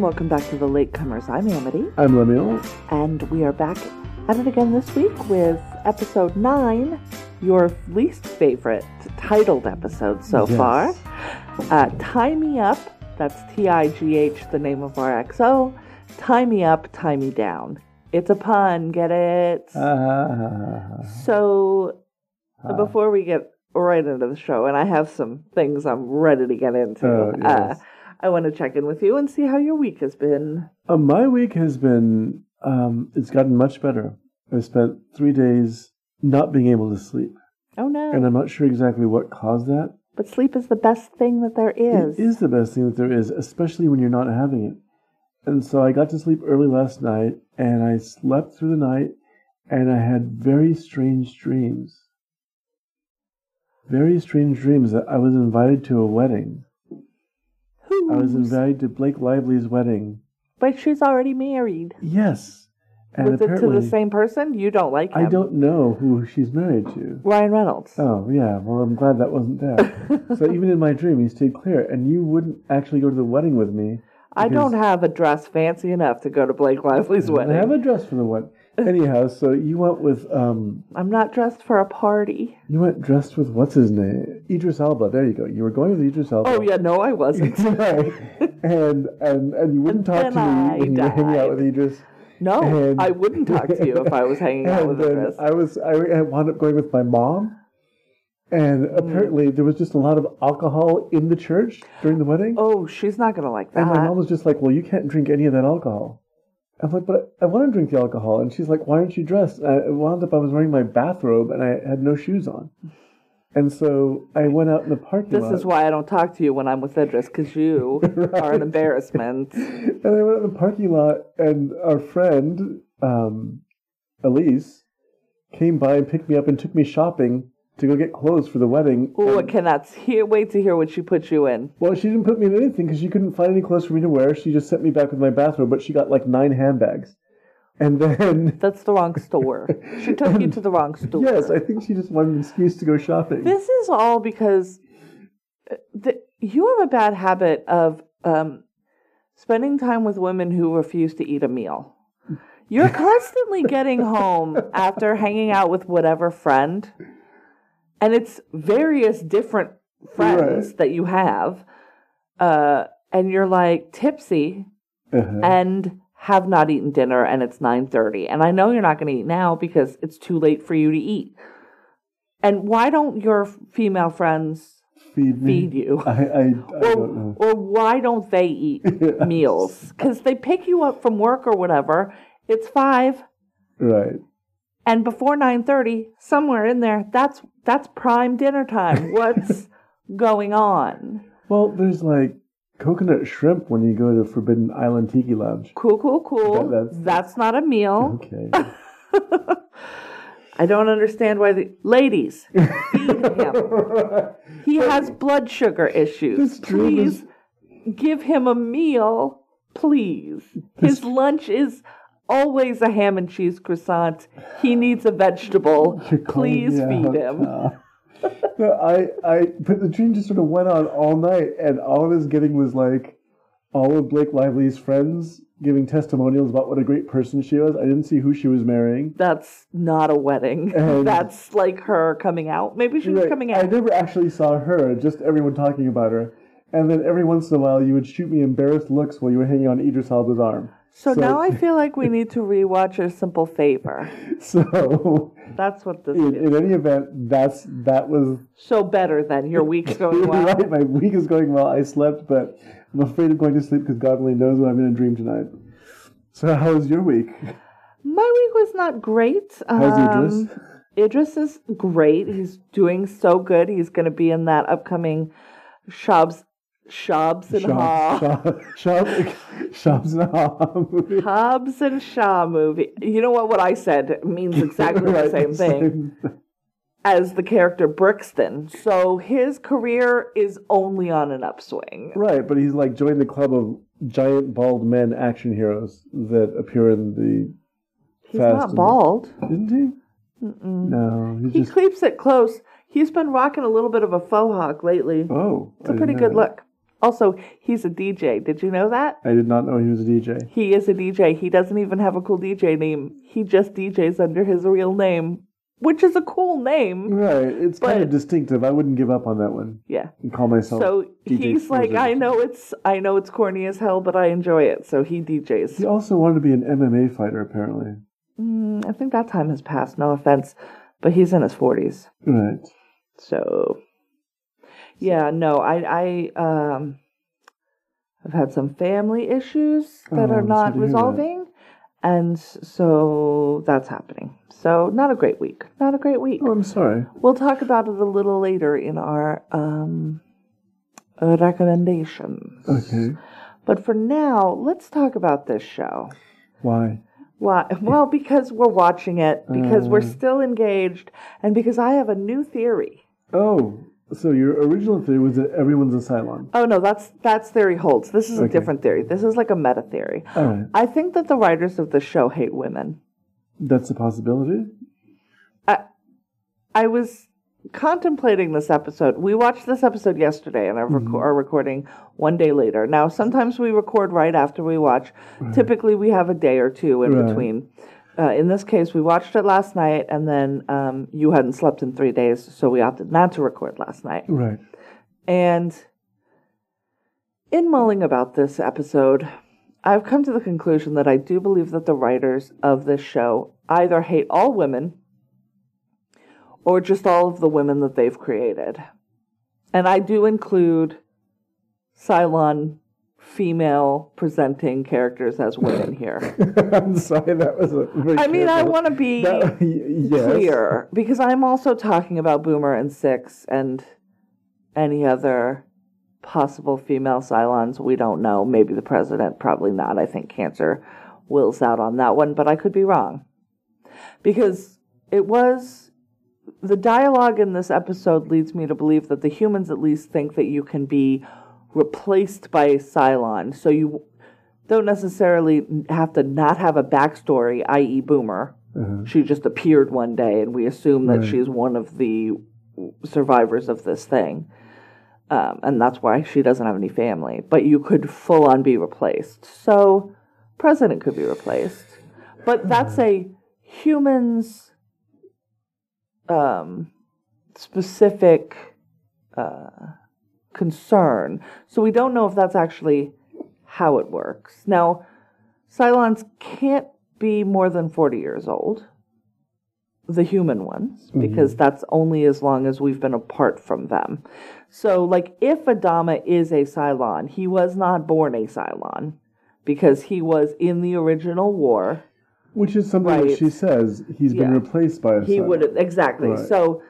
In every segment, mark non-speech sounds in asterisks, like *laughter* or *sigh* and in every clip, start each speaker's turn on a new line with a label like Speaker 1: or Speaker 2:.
Speaker 1: and welcome back to the Latecomers. I'm Amity,
Speaker 2: I'm Lemuel.
Speaker 1: and we are back at it again this week with episode 9, your least favorite titled episode so
Speaker 2: Yes.
Speaker 1: far. Uh, Tigh Me Up, that's T I G H, the name of our XO. Tigh Me Up, Tigh Me Down. It's a pun, get it? So,
Speaker 2: ah.
Speaker 1: before we get right into the show, and I have some things I'm ready to get into,
Speaker 2: Oh,
Speaker 1: uh,
Speaker 2: yes.
Speaker 1: I want to check in with you and see how your week has been.
Speaker 2: Uh, my week has been, um, it's gotten much better. I spent three days not being able to sleep,
Speaker 1: Oh no.
Speaker 2: and I'm not sure exactly what caused that.
Speaker 1: But sleep is the best thing that there is.
Speaker 2: It is the best thing that there is, especially when you're not having it. And so I got to sleep early last night, and I slept through the night, and I had very strange dreams. Very strange dreams that I was invited to a wedding. I was invited to Blake Lively's wedding.
Speaker 1: But she's already married.
Speaker 2: Yes. And
Speaker 1: Was it to the same person? You don't like him.
Speaker 2: I don't know who she's married to.
Speaker 1: Ryan Reynolds.
Speaker 2: Oh, yeah. Well, I'm glad that wasn't there. *laughs* so even in my dream, he stayed clear. And you wouldn't actually go to the wedding with me.
Speaker 1: I don't have a dress fancy enough to go to Blake Lively's wedding.
Speaker 2: I have a dress for the wedding. Anyhow, so you went with, um,
Speaker 1: I'm not dressed for a party.
Speaker 2: you went dressed with, what's his name? Idris Elba. There you go. You were going with Idris Elba.
Speaker 1: Oh yeah, no, I wasn't. *laughs*
Speaker 2: right. And, and, and you wouldn't talk to me
Speaker 1: I
Speaker 2: when you were hanging out with. Idris.
Speaker 1: No,
Speaker 2: And-
Speaker 1: I wouldn't talk to you if I was hanging out *laughs* with Idris.
Speaker 2: I was I wound up going with my mom, and
Speaker 1: Hmm.
Speaker 2: apparently there was just a lot of alcohol in the church during the wedding.
Speaker 1: Oh, she's not gonna like that.
Speaker 2: and my mom was just like, "Well, you can't drink any of that alcohol." I'm like, "But I, want to drink the alcohol," and she's like, "Why aren't you dressed?" And I it wound up I was wearing my bathrobe and I had no shoes on, and so I went out in the parking
Speaker 1: this
Speaker 2: lot.
Speaker 1: This is why I don't talk to you when I'm with Idris, because you *laughs* are an embarrassment. *laughs*
Speaker 2: And I went out in the parking lot, and our friend, um, Elise, came by and picked me up and took me shopping to go get clothes for the wedding.
Speaker 1: Oh, I
Speaker 2: And-
Speaker 1: cannot hear, wait to hear what she put you in.
Speaker 2: well, she didn't put me in anything because she couldn't find any clothes for me to wear. She just sent me back with my bathrobe, but she got like nine handbags. And then, *laughs*
Speaker 1: That's the wrong store. *laughs* She took you to the wrong store.
Speaker 2: yes, I think she just wanted an excuse to go shopping.
Speaker 1: This is all because uh, the, you have a bad habit of um, spending time with women who refuse to eat a meal. You're *laughs* constantly getting home after hanging out with whatever friend, and it's various different friends
Speaker 2: Right.
Speaker 1: that you have, uh, and you're like tipsy
Speaker 2: Uh-huh.
Speaker 1: and have not eaten dinner, and it's nine thirty, and I know you're not going to eat now because it's too late for you to eat. And why don't your female friends
Speaker 2: feed
Speaker 1: feed you?
Speaker 2: I, I, I *laughs*
Speaker 1: Or,
Speaker 2: don't know.
Speaker 1: or why don't they eat *laughs* meals? Because they pick you up from work or whatever. It's five,
Speaker 2: Right.
Speaker 1: and before nine thirty, somewhere in there, that's that's prime dinner time. *laughs* What's going on?
Speaker 2: Well, there's like coconut shrimp when you go to Forbidden Island Tiki Lounge.
Speaker 1: Cool, cool, cool.
Speaker 2: That- that's-
Speaker 1: that's not a meal.
Speaker 2: Okay. *laughs*
Speaker 1: I don't understand why the ladies *laughs* feed him. He has blood sugar issues. Please give him a meal, please. His lunch is always a ham and cheese croissant. He needs a vegetable. *laughs* Please feed him.
Speaker 2: no, I, I, but the dream just sort of went on all night, and all I was getting was like all of Blake Lively's friends giving testimonials about what a great person she was. I didn't see who she was marrying.
Speaker 1: That's not a wedding. *laughs*
Speaker 2: And-
Speaker 1: That's like her coming out. Maybe she was
Speaker 2: Right,
Speaker 1: coming out.
Speaker 2: I never actually saw her, just everyone talking about her. And then every once in a while, you would shoot me embarrassed looks while you were hanging on Idris Elba's arm.
Speaker 1: So,
Speaker 2: so-
Speaker 1: now I *laughs* feel like we need to rewatch A Simple Favor.
Speaker 2: So,
Speaker 1: That's what this
Speaker 2: in,
Speaker 1: is.
Speaker 2: in any event, that's that was
Speaker 1: So better than your *laughs* week's going
Speaker 2: You're
Speaker 1: well.
Speaker 2: right. My week is going well. I slept, but I'm afraid of going to sleep because God only knows what I'm going to dream tonight. So, how was your week?
Speaker 1: My week was not great.
Speaker 2: How's
Speaker 1: Um,
Speaker 2: Idris?
Speaker 1: Idris is great. He's doing so good. He's going to be in that upcoming Shabs, *laughs* Shabs and Ha.
Speaker 2: Shop, shop, and ha movie.
Speaker 1: Hobbs and Shaw movie. You know what? What I said means *laughs* exactly the same thing as the character Brixton. So his career is only on an upswing.
Speaker 2: Right, but he's like joined the club of giant bald men action heroes that appear in the.
Speaker 1: He's not bald.
Speaker 2: Didn't he? No, he's
Speaker 1: He
Speaker 2: just.
Speaker 1: keeps it close. He's been rocking a little bit of a faux hawk lately.
Speaker 2: Oh,
Speaker 1: It's a pretty good look. Also, he's a DJ. Did you know that?
Speaker 2: I did not know he was a DJ.
Speaker 1: He is a DJ. He doesn't even have a cool DJ name. He just DJs under his real name, which is a cool name.
Speaker 2: Right. It's kind of distinctive. I wouldn't give up on that one.
Speaker 1: Yeah.
Speaker 2: And call myself.
Speaker 1: So
Speaker 2: DJ
Speaker 1: he's like, I know it's I know it's corny as hell, but I enjoy it. So he DJs.
Speaker 2: He also wanted to be an MMA fighter, apparently.
Speaker 1: Mm, I think that time has passed. No offense, but he's in his forties.
Speaker 2: Right.
Speaker 1: So yeah, no, I I um I've had some family issues that
Speaker 2: Oh,
Speaker 1: are not resolving. And so that's happening. So not a great week. Not a great week.
Speaker 2: Oh, I'm sorry.
Speaker 1: We'll talk about it a little later in our um uh, recommendations.
Speaker 2: Okay.
Speaker 1: But for now, let's talk about this show.
Speaker 2: Why?
Speaker 1: Why? Well, because we're watching it, because we're
Speaker 2: Uh.
Speaker 1: still engaged, and because I have a new theory.
Speaker 2: Oh, so your original theory was that everyone's a Cylon.
Speaker 1: Oh no, that's that's theory holds. This is a different theory. This is like a meta theory.
Speaker 2: All right.
Speaker 1: I think that the writers of the show hate women.
Speaker 2: That's a possibility.
Speaker 1: I I was contemplating this episode. We watched this episode yesterday and are, rec- mm-hmm. are recording one day later. Now, sometimes we record right after we watch. Typically, we have a day or two in
Speaker 2: Right.
Speaker 1: between. Uh, in this case, we watched it last night, and then um, you hadn't slept in three days, so we opted not to record last night.
Speaker 2: Right.
Speaker 1: And in mulling about this episode, I've come to the conclusion that I do believe that the writers of this show either hate all women or just all of the women that they've created. And I do include Cylon female presenting characters as women here. *laughs*
Speaker 2: I'm sorry. That was a.
Speaker 1: I mean, I want to be
Speaker 2: That- *laughs* yes.
Speaker 1: clear because I'm also talking about Boomer and Six and any other possible female Cylons we don't know. Maybe the president, probably not. I think Cancer wills out on that one, but I could be wrong because it was the dialogue in this episode leads me to believe that the humans at least think that you can be replaced by Cylon, so you don't necessarily have to not have a backstory, i.e., Boomer.
Speaker 2: Uh-huh.
Speaker 1: she just appeared one day and we assume that
Speaker 2: Right.
Speaker 1: she's one of the survivors of this thing. Um, and that's why she doesn't have any family. But you could full on be replaced. So president could be replaced. But that's a humans um, specific uh, concern so we don't know if that's actually how it works now cylons can't be more than 40 years old, the human ones, mm-hmm. because that's only as long as we've been apart from them. So, like, if Adama is a Cylon, he was not born a Cylon because he was in the original war.
Speaker 2: Which is something
Speaker 1: Right.
Speaker 2: she says he's been replaced by a
Speaker 1: He
Speaker 2: Cylon.
Speaker 1: would exactly.
Speaker 2: Right.
Speaker 1: So,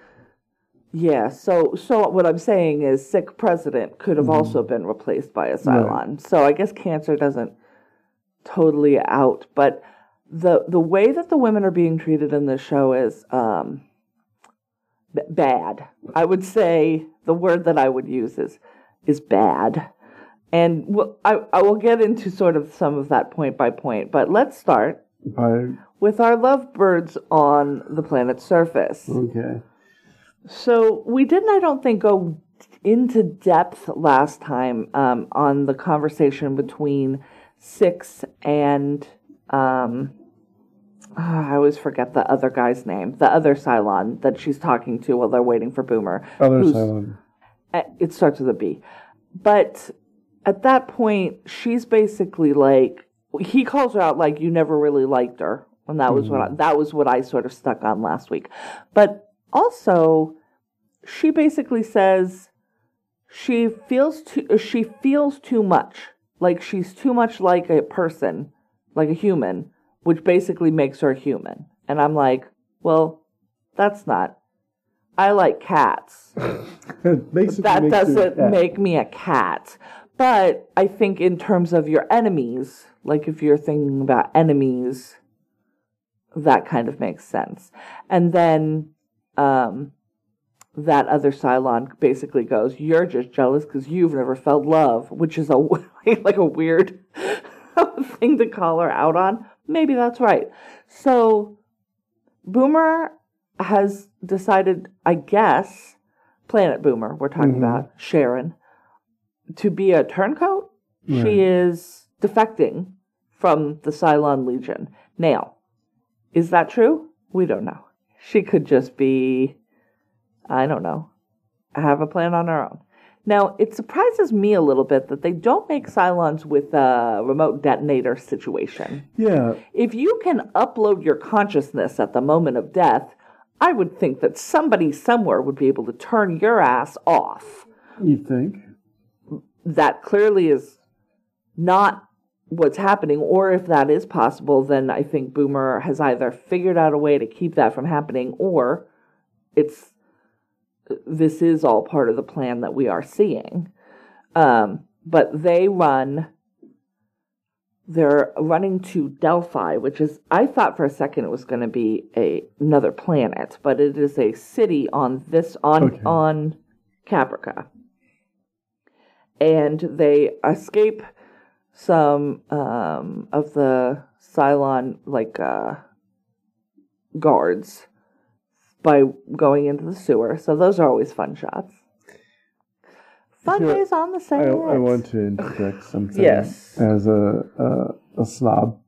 Speaker 1: yeah. So, so what I'm saying is, sick president could have
Speaker 2: Mm-hmm.
Speaker 1: also been replaced by a Cylon. So, I guess cancer doesn't totally out, but the the way that the women are being treated in this show is um, b- bad. I would say the word that I would use is is bad. And we'll, I, I will get into sort of some of that point by point, but let's start
Speaker 2: By,
Speaker 1: with our lovebirds on the planet's surface.
Speaker 2: okay.
Speaker 1: So we didn't, I don't think, go into depth last time um, on the conversation between Six and um, ah, I always forget the other guy's name, the other Cylon that she's talking to while they're waiting for Boomer.
Speaker 2: Other Cylon.
Speaker 1: uh, It starts with a B, but at that point, she's basically like he calls her out like you never really liked her, and that was what I, that was what I sort of stuck on last week. But also, she basically says she feels too uh, she feels too much, like she's too much like a person, like a human, which basically makes her a human. And I'm like, well, that's not. I like cats *laughs*
Speaker 2: Basically
Speaker 1: that doesn't make me a cat. But I think in terms of your enemies, like if you're thinking about enemies, that kind of makes sense. And then um, that other Cylon basically goes, "You're just jealous because you've never felt love," which is a *laughs* like a weird *laughs* thing to call her out on. Maybe that's right. So Boomer has decided, I guess, Planet Boomer, we're talking
Speaker 2: Mhm.
Speaker 1: about Sharon, to be a turncoat. She is defecting from the Cylon Legion. Now, is that true? We don't know. She could just be, I don't know, have a plan on her own. Now, it surprises me a little bit that they don't make Cylons with a remote detonator situation.
Speaker 2: Yeah,
Speaker 1: If you can upload your consciousness at the moment of death, I would think that somebody somewhere would be able to turn your ass off.
Speaker 2: you think?
Speaker 1: That clearly is not what's happening, or if that is possible, then I think Boomer has either figured out a way to keep that from happening, or it's this is all part of the plan that we are seeing. Um, but they run they're running to Delphi, which is I thought for a second it was going to be a another planet, but it is a city on this on
Speaker 2: Okay.
Speaker 1: on Caprica. And they escape some um, of the Cylon like uh, guards by going into the sewer. So those are always fun shots. Fun days on the
Speaker 2: I,
Speaker 1: set.
Speaker 2: I want to interject something.
Speaker 1: Yes.
Speaker 2: As a, a a snob,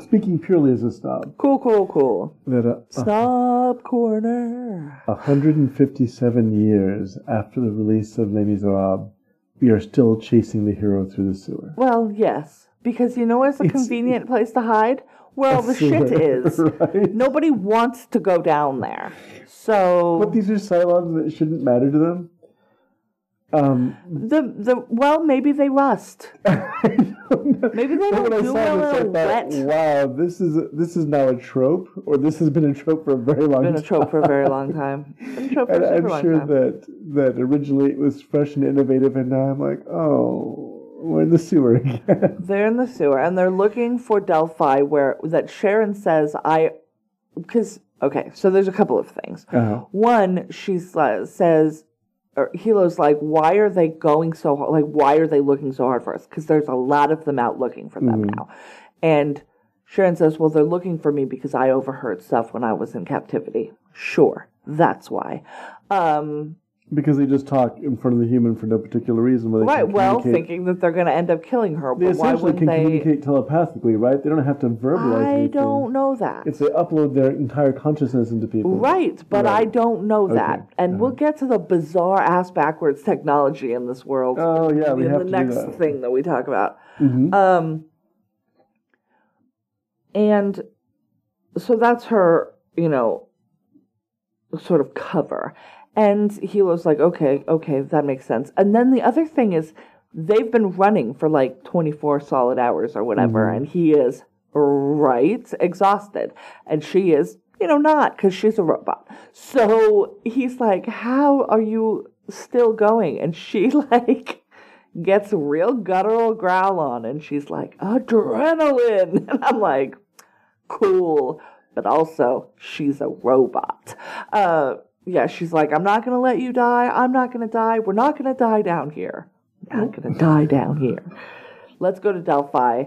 Speaker 2: speaking purely as a snob,
Speaker 1: Cool, cool, cool.
Speaker 2: that a, a
Speaker 1: Snob corner.
Speaker 2: 157 years after the release of Les Miserables, we are still chasing the hero through the sewer.
Speaker 1: Well, yes, because you know where's a
Speaker 2: It's-
Speaker 1: convenient *laughs* place to hide? Where all the shit is. *laughs*
Speaker 2: right?
Speaker 1: Nobody wants to go down there. So
Speaker 2: But these are Cylons that shouldn't matter to them. Um,
Speaker 1: the the well, maybe they rust. *laughs* Maybe they *laughs* don't do well
Speaker 2: this,
Speaker 1: in a
Speaker 2: thought,
Speaker 1: wet.
Speaker 2: wow, this is this is now a trope, or this has been a trope for a very long
Speaker 1: Been a
Speaker 2: time.
Speaker 1: trope for a very long time. Been a trope for
Speaker 2: And
Speaker 1: a
Speaker 2: I'm
Speaker 1: long
Speaker 2: sure
Speaker 1: time.
Speaker 2: that that originally it was fresh and innovative, and now I'm like, oh, we're in the sewer *laughs* again.
Speaker 1: They're in the sewer and they're looking for Delphi, where that Sharon says I, because okay, so there's a couple of things.
Speaker 2: Uh-huh.
Speaker 1: One, she says, or Helo's like, why are they going so hard? Like, why are they looking so hard for us? Because there's a lot of them out looking for them now. And Sharon says, well, they're looking for me because I overheard stuff when I was in captivity. Sure, that's why. Um,
Speaker 2: Because they just talk in front of the human for no particular reason. Where they
Speaker 1: right, well, thinking that they're going to end up killing her.
Speaker 2: they
Speaker 1: But why
Speaker 2: essentially
Speaker 1: wouldn't
Speaker 2: can
Speaker 1: they?
Speaker 2: communicate telepathically, right? They don't have to verbalize
Speaker 1: I
Speaker 2: anything.
Speaker 1: don't know that.
Speaker 2: If they upload their entire consciousness into people,
Speaker 1: Right, but I don't know that.
Speaker 2: Okay,
Speaker 1: And we'll get to the bizarre ass backwards technology in this world.
Speaker 2: Oh, yeah, we
Speaker 1: in
Speaker 2: have
Speaker 1: the
Speaker 2: to do
Speaker 1: next
Speaker 2: that.
Speaker 1: thing that we talk about.
Speaker 2: Mhm.
Speaker 1: Um, and so that's her, you know, sort of cover. And Helo's like, okay, okay, that makes sense. And then the other thing is, they've been running for like 24 solid hours or whatever,
Speaker 2: Mm-hmm.
Speaker 1: and he is right exhausted. And she is, you know, not because she's a robot. So he's like, how are you still going? And she, *laughs* like, gets real guttural growl on, and she's like, adrenaline. *laughs* And I'm like, cool. But also, she's a robot. Uh, yeah, she's like, I'm not going to let you die. I'm not going to die. We're not going to die down here. We're not going to die down here. Let's go to Delphi.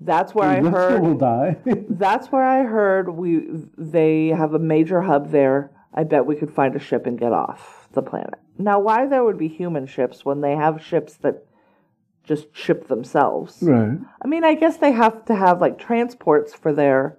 Speaker 1: That's where I heard.
Speaker 2: will die. *laughs*
Speaker 1: That's where I heard we they have a major hub there. I bet we could find a ship and get off the planet. Now, why there would be human ships when they have ships that just ship themselves?
Speaker 2: right.
Speaker 1: I mean, I guess they have to have like transports for their,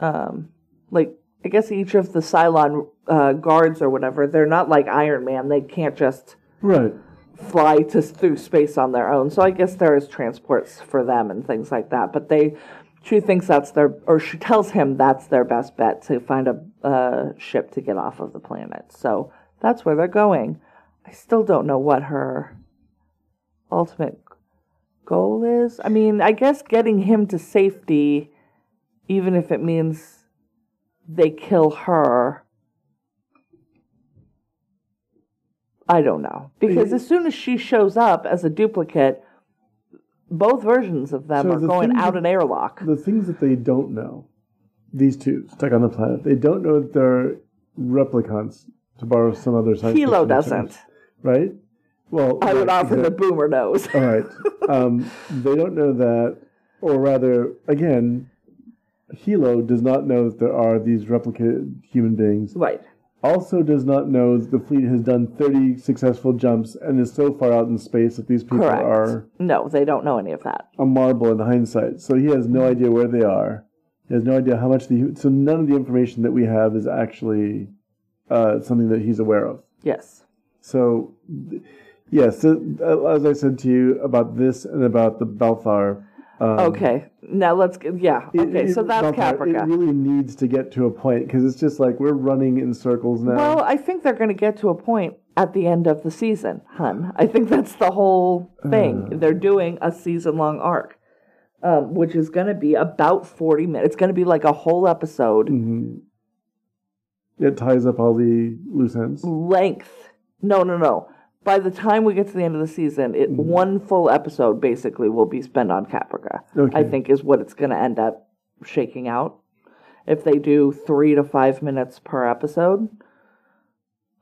Speaker 1: um, like I guess each of the Cylon uh, guards or whatever. They're not like Iron Man. They can't just
Speaker 2: Right.
Speaker 1: fly to through space on their own. So I guess there is transports for them and things like that. But they, she thinks that's their, or she tells him that's their best bet to find a uh, ship to get off of the planet. So that's where they're going. I still don't know what her ultimate goal is. I mean, I guess getting him to safety, even if it means they kill her. I don't know. Because as soon as she shows up as a duplicate, both versions of them
Speaker 2: So
Speaker 1: are
Speaker 2: the
Speaker 1: going out
Speaker 2: that-
Speaker 1: an airlock.
Speaker 2: The things that they don't know, these two stuck on the planet, they don't know that they're replicants, to borrow some other science Helo
Speaker 1: doesn't.
Speaker 2: terms, right? Well,
Speaker 1: I would
Speaker 2: right,
Speaker 1: offer the boomer knows.
Speaker 2: All right. *laughs* Um, they don't know that, or rather, again, Helo does not know that there are these replicated human beings
Speaker 1: right.
Speaker 2: also does not know that the fleet has done 30 successful jumps and is so far out in space that these people
Speaker 1: Correct.
Speaker 2: are
Speaker 1: No, they don't know any of that.
Speaker 2: a marble in hindsight. So he has no idea where they are. He has no idea how much the. So none of the information that we have is actually uh, something that he's aware of.
Speaker 1: Yes.
Speaker 2: So, th- yes, uh, as I said to you about this and about the Baltar. Um,
Speaker 1: Okay. Now let's get, yeah.
Speaker 2: it-
Speaker 1: Okay,
Speaker 2: it-
Speaker 1: so that's Caprica.
Speaker 2: It really needs to get to a point because it's just like we're running in circles now.
Speaker 1: Well, I think they're going to get to a point at the end of the season, hun. I think that's the whole thing.
Speaker 2: Uh.
Speaker 1: they're doing a season long arc, um, which is going to be about 40 minutes. It's going to be like a whole episode
Speaker 2: Mhm. It ties up all the loose ends.
Speaker 1: length. No, no, no. By the time we get to the end of the season, it
Speaker 2: Mm-hmm.
Speaker 1: one full episode basically will be spent on Caprica.
Speaker 2: Okay.
Speaker 1: I think is what it's going to end up shaking out. If they do three to five minutes per episode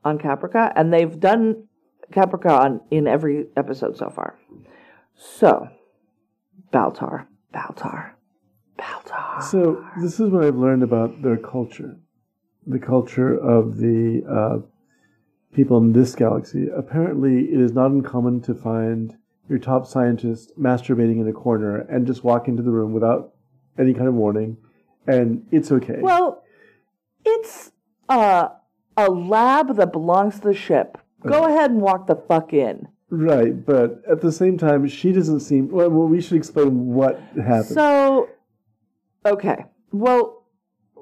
Speaker 1: on Caprica, and they've done Caprica on, in every episode so far. So, Baltar, Baltar, Baltar.
Speaker 2: So this is what I've learned about their culture, the culture of the uh, people in this galaxy. Apparently, it is not uncommon to find your top scientist masturbating in a corner and just walk into the room without any kind of warning, and it's okay.
Speaker 1: Well, it's uh, a lab that belongs to the ship. Go ahead and walk the fuck in.
Speaker 2: right, but at the same time, she doesn't seem. Well, we should explain what happened.
Speaker 1: So, okay. Well,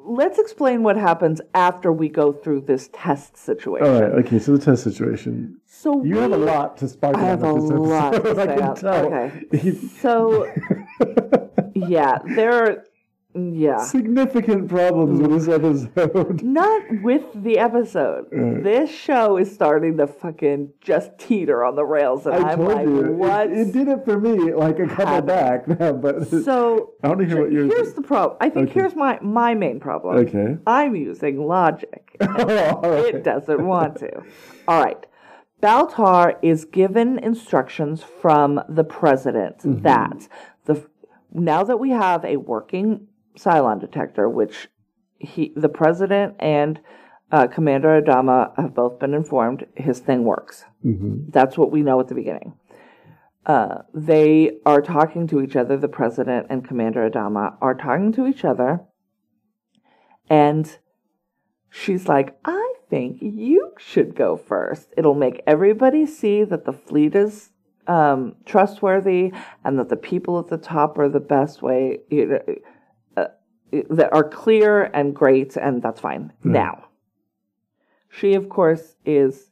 Speaker 1: let's explain what happens after we go through this test situation.
Speaker 2: All right, okay. So the test situation.
Speaker 1: So
Speaker 2: You have a lot to spark
Speaker 1: I have a
Speaker 2: this
Speaker 1: lot *laughs* to
Speaker 2: I
Speaker 1: say
Speaker 2: can
Speaker 1: out-
Speaker 2: tell.
Speaker 1: okay. *laughs* So, *laughs* yeah, there are, yeah.
Speaker 2: significant problems with this episode. *laughs*
Speaker 1: Not with the episode.
Speaker 2: Right.
Speaker 1: This show is starting to fucking just teeter on the rails, and
Speaker 2: I
Speaker 1: am
Speaker 2: told
Speaker 1: like,
Speaker 2: you, it-
Speaker 1: what?
Speaker 2: It, did it for me like a couple
Speaker 1: happened?
Speaker 2: back now, *laughs* but
Speaker 1: so,
Speaker 2: I don't hear what yours.
Speaker 1: here's the problem. I think
Speaker 2: Okay.
Speaker 1: here's my, my main problem.
Speaker 2: okay.
Speaker 1: I'm using logic. *laughs*
Speaker 2: All right.
Speaker 1: it doesn't want to. All right. Baltar is given instructions from the president
Speaker 2: Mm-hmm.
Speaker 1: that the now that we have a working Cylon detector, which he the president and uh, Commander Adama have both been informed his thing works.
Speaker 2: Mhm.
Speaker 1: That's what we know at the beginning. Uh, they are talking to each other. The president and Commander Adama are talking to each other, and she's like, "I think you should go first. It'll make everybody see that the fleet is um, trustworthy and that the people at the top are the best way you know, that are clear and great, and that's fine." Now, she of course is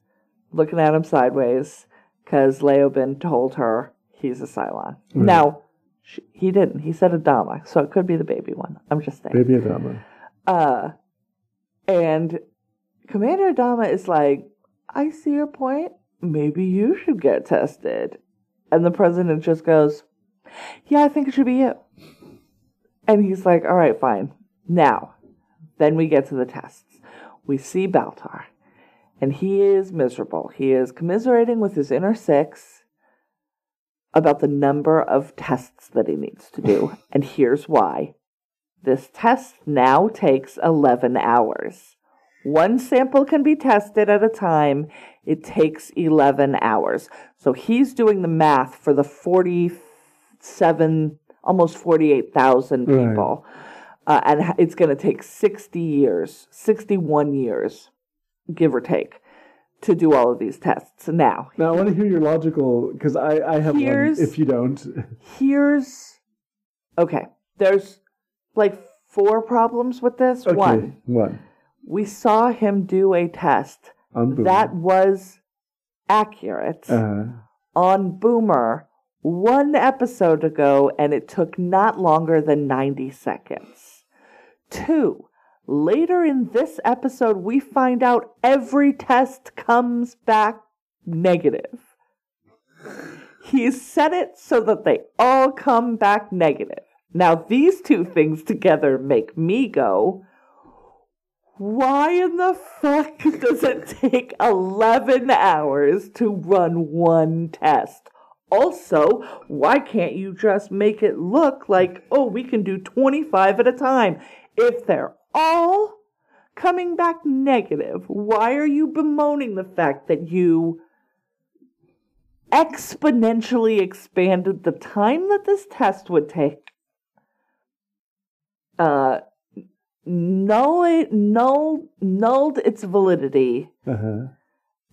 Speaker 1: looking at him sideways because Leoben told her he's a Cylon. Now, sh he didn't. He said Adama, so it could be the baby one. I'm just saying.
Speaker 2: Baby Adama.
Speaker 1: Uh, and Commander Adama is like, I see your point. Maybe you should get tested. And the president just goes, Yeah, I think it should be you. And he's like, All right, fine. Now, then we get to the tests. We see Baltar, and he is miserable. He is commiserating with his inner six about the number of tests that he needs to do. *laughs* and here's why. This test now takes 11 hours. One sample can be tested at a time. It takes 11 hours. So he's doing the math for the 47, almost 48,000
Speaker 2: Right.
Speaker 1: people. Uh, and it's going to take 60 years, 61 years, give or take, to do all of these tests. Now,
Speaker 2: Now I want to hear your logical because I I have
Speaker 1: Here's-
Speaker 2: one. If you don't,
Speaker 1: here's okay, there's like four problems with this.
Speaker 2: okay,
Speaker 1: One,
Speaker 2: one
Speaker 1: we saw him do a test
Speaker 2: on
Speaker 1: that was accurate
Speaker 2: Uh,
Speaker 1: on Boomer one episode ago, and it took not longer than 90 seconds. Two, later in this episode, we find out every test comes back negative. He set it so that they all come back negative. Now, these two things together make me go, why in the fuck *laughs* does it take 11 hours to run one test? Also, why can't you just make it look like, oh, we can do 25 at a time? If they're all coming back negative. Why are you bemoaning the fact that you exponentially expanded the time that this test would take? Uh, null, null, nulled its validity,
Speaker 2: Uh-huh.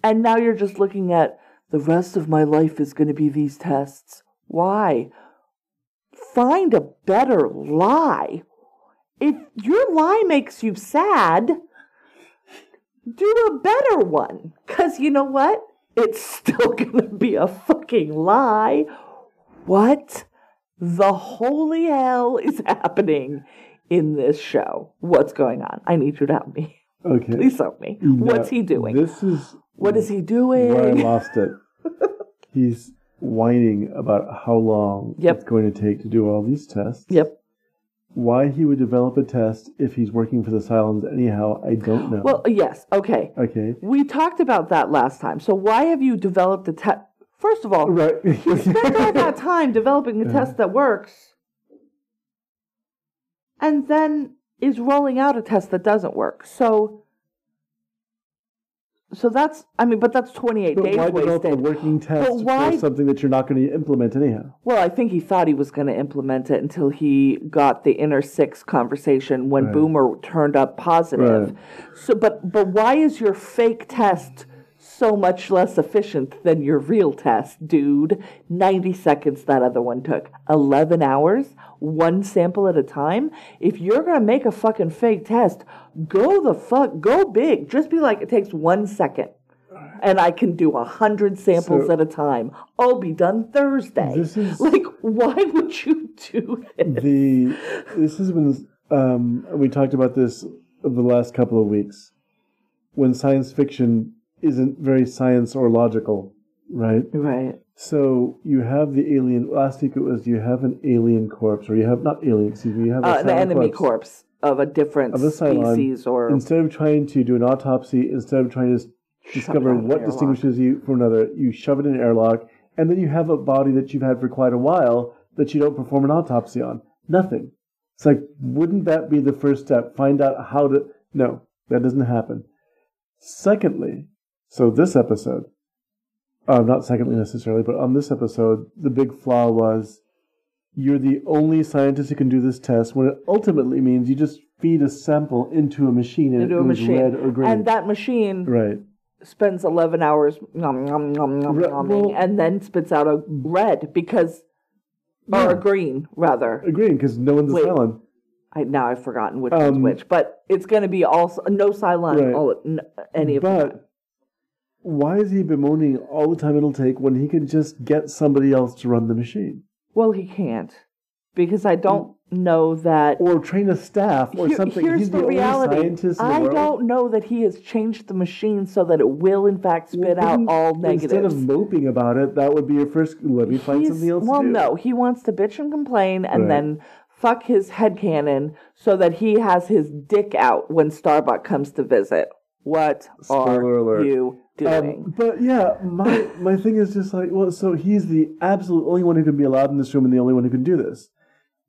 Speaker 1: and now you're just looking at the rest of my life is going to be these tests. Why? Find a better lie. If your lie makes you sad, do a better one. Because you know what? It's *laughs* still going to be a fucking lie. What the holy hell is happening in this show? What's going on? I need you to help me.
Speaker 2: Okay.
Speaker 1: Please help me. What's he doing?
Speaker 2: This is
Speaker 1: What is he
Speaker 2: where I
Speaker 1: doing?
Speaker 2: lost it. *laughs* He's whining about how long
Speaker 1: Yep.
Speaker 2: it's going to take to do all these tests.
Speaker 1: Yep.
Speaker 2: Why he would develop a test if he's working for the Cylons anyhow, I don't know.
Speaker 1: Well, yes. Okay.
Speaker 2: okay.
Speaker 1: We talked about that last time. So why have you developed a test? First of all,
Speaker 2: Right. *laughs*
Speaker 1: you spent all that *laughs* time developing a test that works, and then is rolling out a test that doesn't work. So, so that's I mean, but that's twenty eight
Speaker 2: but
Speaker 1: days
Speaker 2: why develop a
Speaker 1: wasted.
Speaker 2: working test
Speaker 1: why-
Speaker 2: for something that you're not going to implement anyhow?
Speaker 1: Well, I think he thought he was going to implement it until he got the inner six conversation when. Boomer turned up positive.
Speaker 2: Right.
Speaker 1: So, but but why is your fake test so much less efficient than your real test, dude? Ninety seconds that other one took. Eleven hours, one sample at a time. If you're gonna make a fucking fake test, go the fuck, go big. Just be like, it takes one second. And I can do a hundred samples
Speaker 2: So-
Speaker 1: at a time. I'll be done Thursday.
Speaker 2: This is-
Speaker 1: like, why would you do this?
Speaker 2: the this has been um, we talked about this the last couple of weeks when science fiction isn't very science or logical right?
Speaker 1: Right.
Speaker 2: so you have the alien last week it was you have an alien corpse or you have not alien excuse me you have
Speaker 1: Uh, the enemy
Speaker 2: corpse.
Speaker 1: corpse of a different
Speaker 2: Of a Cylon,
Speaker 1: species or
Speaker 2: instead of trying to do an autopsy instead of trying to discover
Speaker 1: it in an
Speaker 2: what distinguishes you from another you shove it in an airlock and then you have a body that you've had for quite a while that you don't perform an autopsy on. Nothing. It's like wouldn't that be the first step? Find out how to no that doesn't happen. Secondly so this episode uh, not secondly necessarily but on this episode the big flaw was you're the only scientist who can do this test when it ultimately means you just feed a sample into a machine and
Speaker 1: into
Speaker 2: it
Speaker 1: a machine.
Speaker 2: red or green.
Speaker 1: And that machine
Speaker 2: right.
Speaker 1: spends 11 hours nom, nom, nom, nom, nomming,
Speaker 2: well-
Speaker 1: and then spits out a red because, or
Speaker 2: Yeah.
Speaker 1: a green, rather.
Speaker 2: A green because no one's a
Speaker 1: Wait.
Speaker 2: Cylon.
Speaker 1: I, now I've forgotten which one's
Speaker 2: Um,
Speaker 1: which, but it's going to be also no Cylon,
Speaker 2: Right.
Speaker 1: all, n- any of.
Speaker 2: But why is he bemoaning all the time it'll take when he can just get somebody else to run the machine?
Speaker 1: Well, he can't because I don't know that.
Speaker 2: Or train a staff or
Speaker 1: Here-
Speaker 2: something.
Speaker 1: Here's
Speaker 2: He's the,
Speaker 1: the reality.
Speaker 2: scientist in the
Speaker 1: I don't know that he has changed the machine so that it will, in fact, spit
Speaker 2: Well,
Speaker 1: out all
Speaker 2: Instead of moping about it, that would be your first. Let me find
Speaker 1: He's-
Speaker 2: something else
Speaker 1: well, no, he wants to bitch and complain and
Speaker 2: Right.
Speaker 1: then fuck his headcanon so that he has his dick out when Starbuck comes to visit. What
Speaker 2: Spoiler
Speaker 1: are
Speaker 2: alert.
Speaker 1: you doing?
Speaker 2: Um, but yeah, my my thing is just like, well, so he's the absolute only one who can be allowed in this room and the only one who can do this.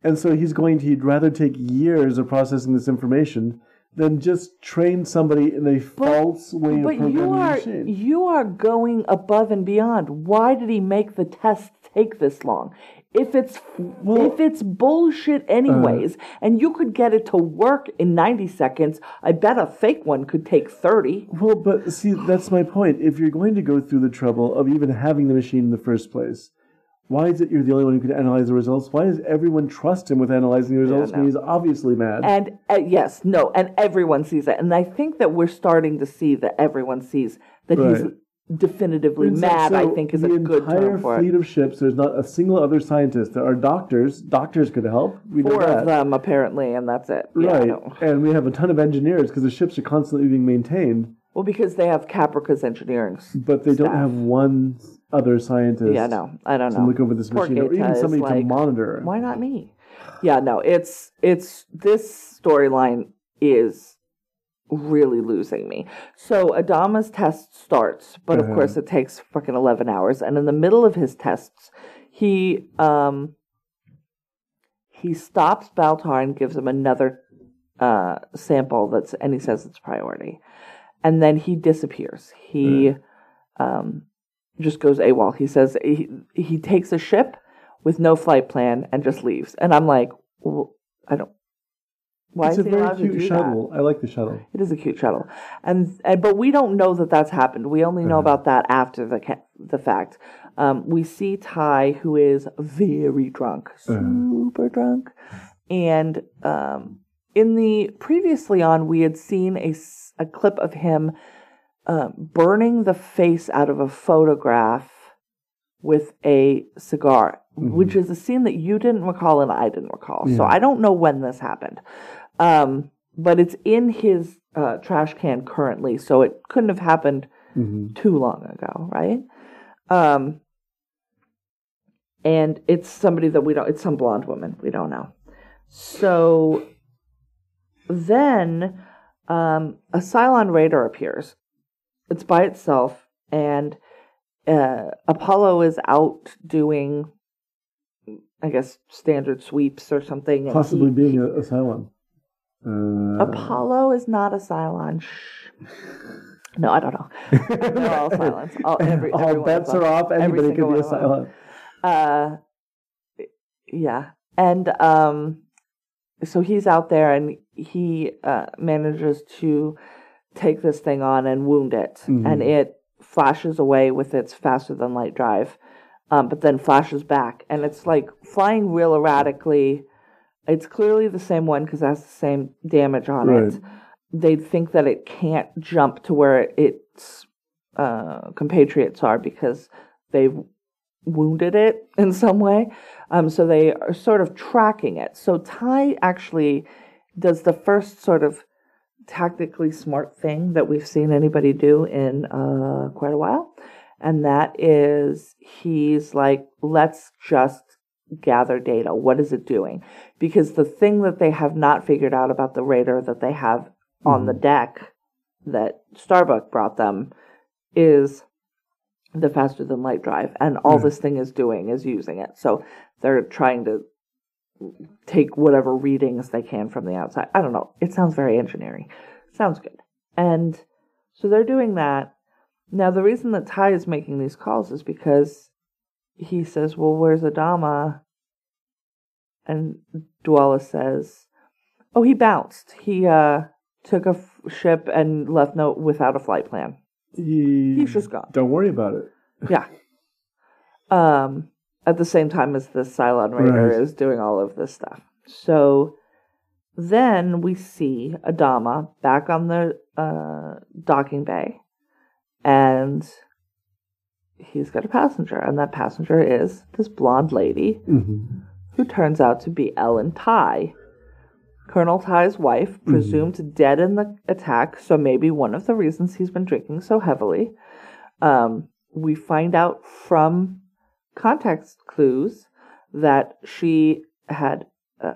Speaker 2: And so he's going to, he'd rather take years of processing this information than just train somebody in a false way of
Speaker 1: but
Speaker 2: programming
Speaker 1: you are
Speaker 2: machine.
Speaker 1: you are going above and beyond. Why did he make the test take this long? If it's
Speaker 2: Well-
Speaker 1: if it's bullshit anyways, and you could get it to work in ninety seconds, I bet a fake one could take thirty.
Speaker 2: Well, but see, that's my point. If you're going to go through the trouble of even having the machine in the first place, why is it you're the only one who can analyze the results? Why does everyone trust him with analyzing the results when he's obviously mad?
Speaker 1: And uh, yes, no, and everyone sees it. And I think that we're starting to see that everyone sees that he's
Speaker 2: Right.
Speaker 1: Definitively
Speaker 2: And so-
Speaker 1: mad, I think is a good term for
Speaker 2: The
Speaker 1: entire fleet
Speaker 2: of ships. There's not a single other scientist. There are doctors. Doctors could help. We
Speaker 1: Four of them, apparently, and that's it.
Speaker 2: Right?
Speaker 1: know.
Speaker 2: and we have a ton of engineers because the ships are constantly being maintained,
Speaker 1: Well, because they have Caprica's engineering.
Speaker 2: but they don't have one other scientist.
Speaker 1: Yeah, no, I don't know.
Speaker 2: To look over this
Speaker 1: Poor
Speaker 2: machine, or even somebody
Speaker 1: like,
Speaker 2: to monitor.
Speaker 1: Why not me? Yeah, no, it's it's this storyline is really losing me. So Adama's test starts, but of
Speaker 2: Uh-huh.
Speaker 1: course it takes fucking eleven hours. And in the middle of his tests, he um he stops Baltar and gives him another uh, sample that's and he says it's priority, and then he disappears. He um, just goes AWOL. He says he he takes a ship with no flight plan and just leaves. And I'm like, well, I don't. Why
Speaker 2: it's
Speaker 1: is
Speaker 2: a very cute
Speaker 1: do that?
Speaker 2: shuttle. I like the shuttle.
Speaker 1: It is a cute shuttle, and, and but we don't know that that's happened. We only know
Speaker 2: Uh-huh.
Speaker 1: about that after the ca- the fact. Um, we see Tigh, who is very drunk,
Speaker 2: Uh-huh.
Speaker 1: super drunk, and um, in the previously on, we had seen a, a clip of him um, burning the face out of a photograph with a cigar, which is a scene that you didn't recall and I didn't recall. So I don't know when this happened. Um, but it's in his uh, trash can currently, so it couldn't have happened
Speaker 2: hmm
Speaker 1: too long ago, right? Um, and it's somebody that we don't, it's some blonde woman, we don't know. So then um, a Cylon Raider appears. It's by itself, and uh, Apollo is out doing, I guess, standard sweeps or something.
Speaker 2: Possibly
Speaker 1: he-
Speaker 2: being a, a Cylon. Uh,
Speaker 1: Apollo is not a Cylon. Shh. No, I don't know. They're all *laughs* Cylons. All, every,
Speaker 2: All bets are off. Anybody could be a
Speaker 1: one of them.
Speaker 2: Cylon.
Speaker 1: Uh, yeah, and um, so he's out there and he uh, manages to take this thing on and wound it,
Speaker 2: Mhm.
Speaker 1: and it flashes away with its faster than light drive, um, but then flashes back, and it's like flying real erratically. It's clearly the same one because it has the same damage on it. They'd think that it can't jump to where its uh, compatriots are because they've wounded it *laughs* in some way. Um, so they are sort of tracking it. So Tigh actually does the first sort of tactically smart thing that we've seen anybody do in uh, quite a while. And that is he's like, let's just gather data. What is it doing? Because the thing that they have not figured out about the Raider that they have on the mm-hmm. deck that Starbuck brought them is the faster than light drive. And all
Speaker 2: Yeah.
Speaker 1: this thing is doing is using it. So they're trying to take whatever readings they can from the outside. I don't know. It sounds very engineering. Sounds good. And so they're doing that. Now, the reason that Tigh is making these calls is because he says, Well, where's Adama? And Dualla says, Oh, he bounced. He uh, took a f- ship and left no without a flight plan.
Speaker 2: He-
Speaker 1: He's just gone.
Speaker 2: Don't worry about it. *laughs*
Speaker 1: Yeah. Um, at the same time as the Cylon Raider
Speaker 2: Right.
Speaker 1: is doing all of this stuff. So then we see Adama back on the uh, docking bay, and he's got a passenger, and that passenger is this blonde lady
Speaker 2: hmm
Speaker 1: who turns out to be Ellen Tigh. Colonel Tigh's wife, presumed dead in the attack, so maybe one of the reasons he's been drinking so heavily. Um, we find out from context clues that she had uh,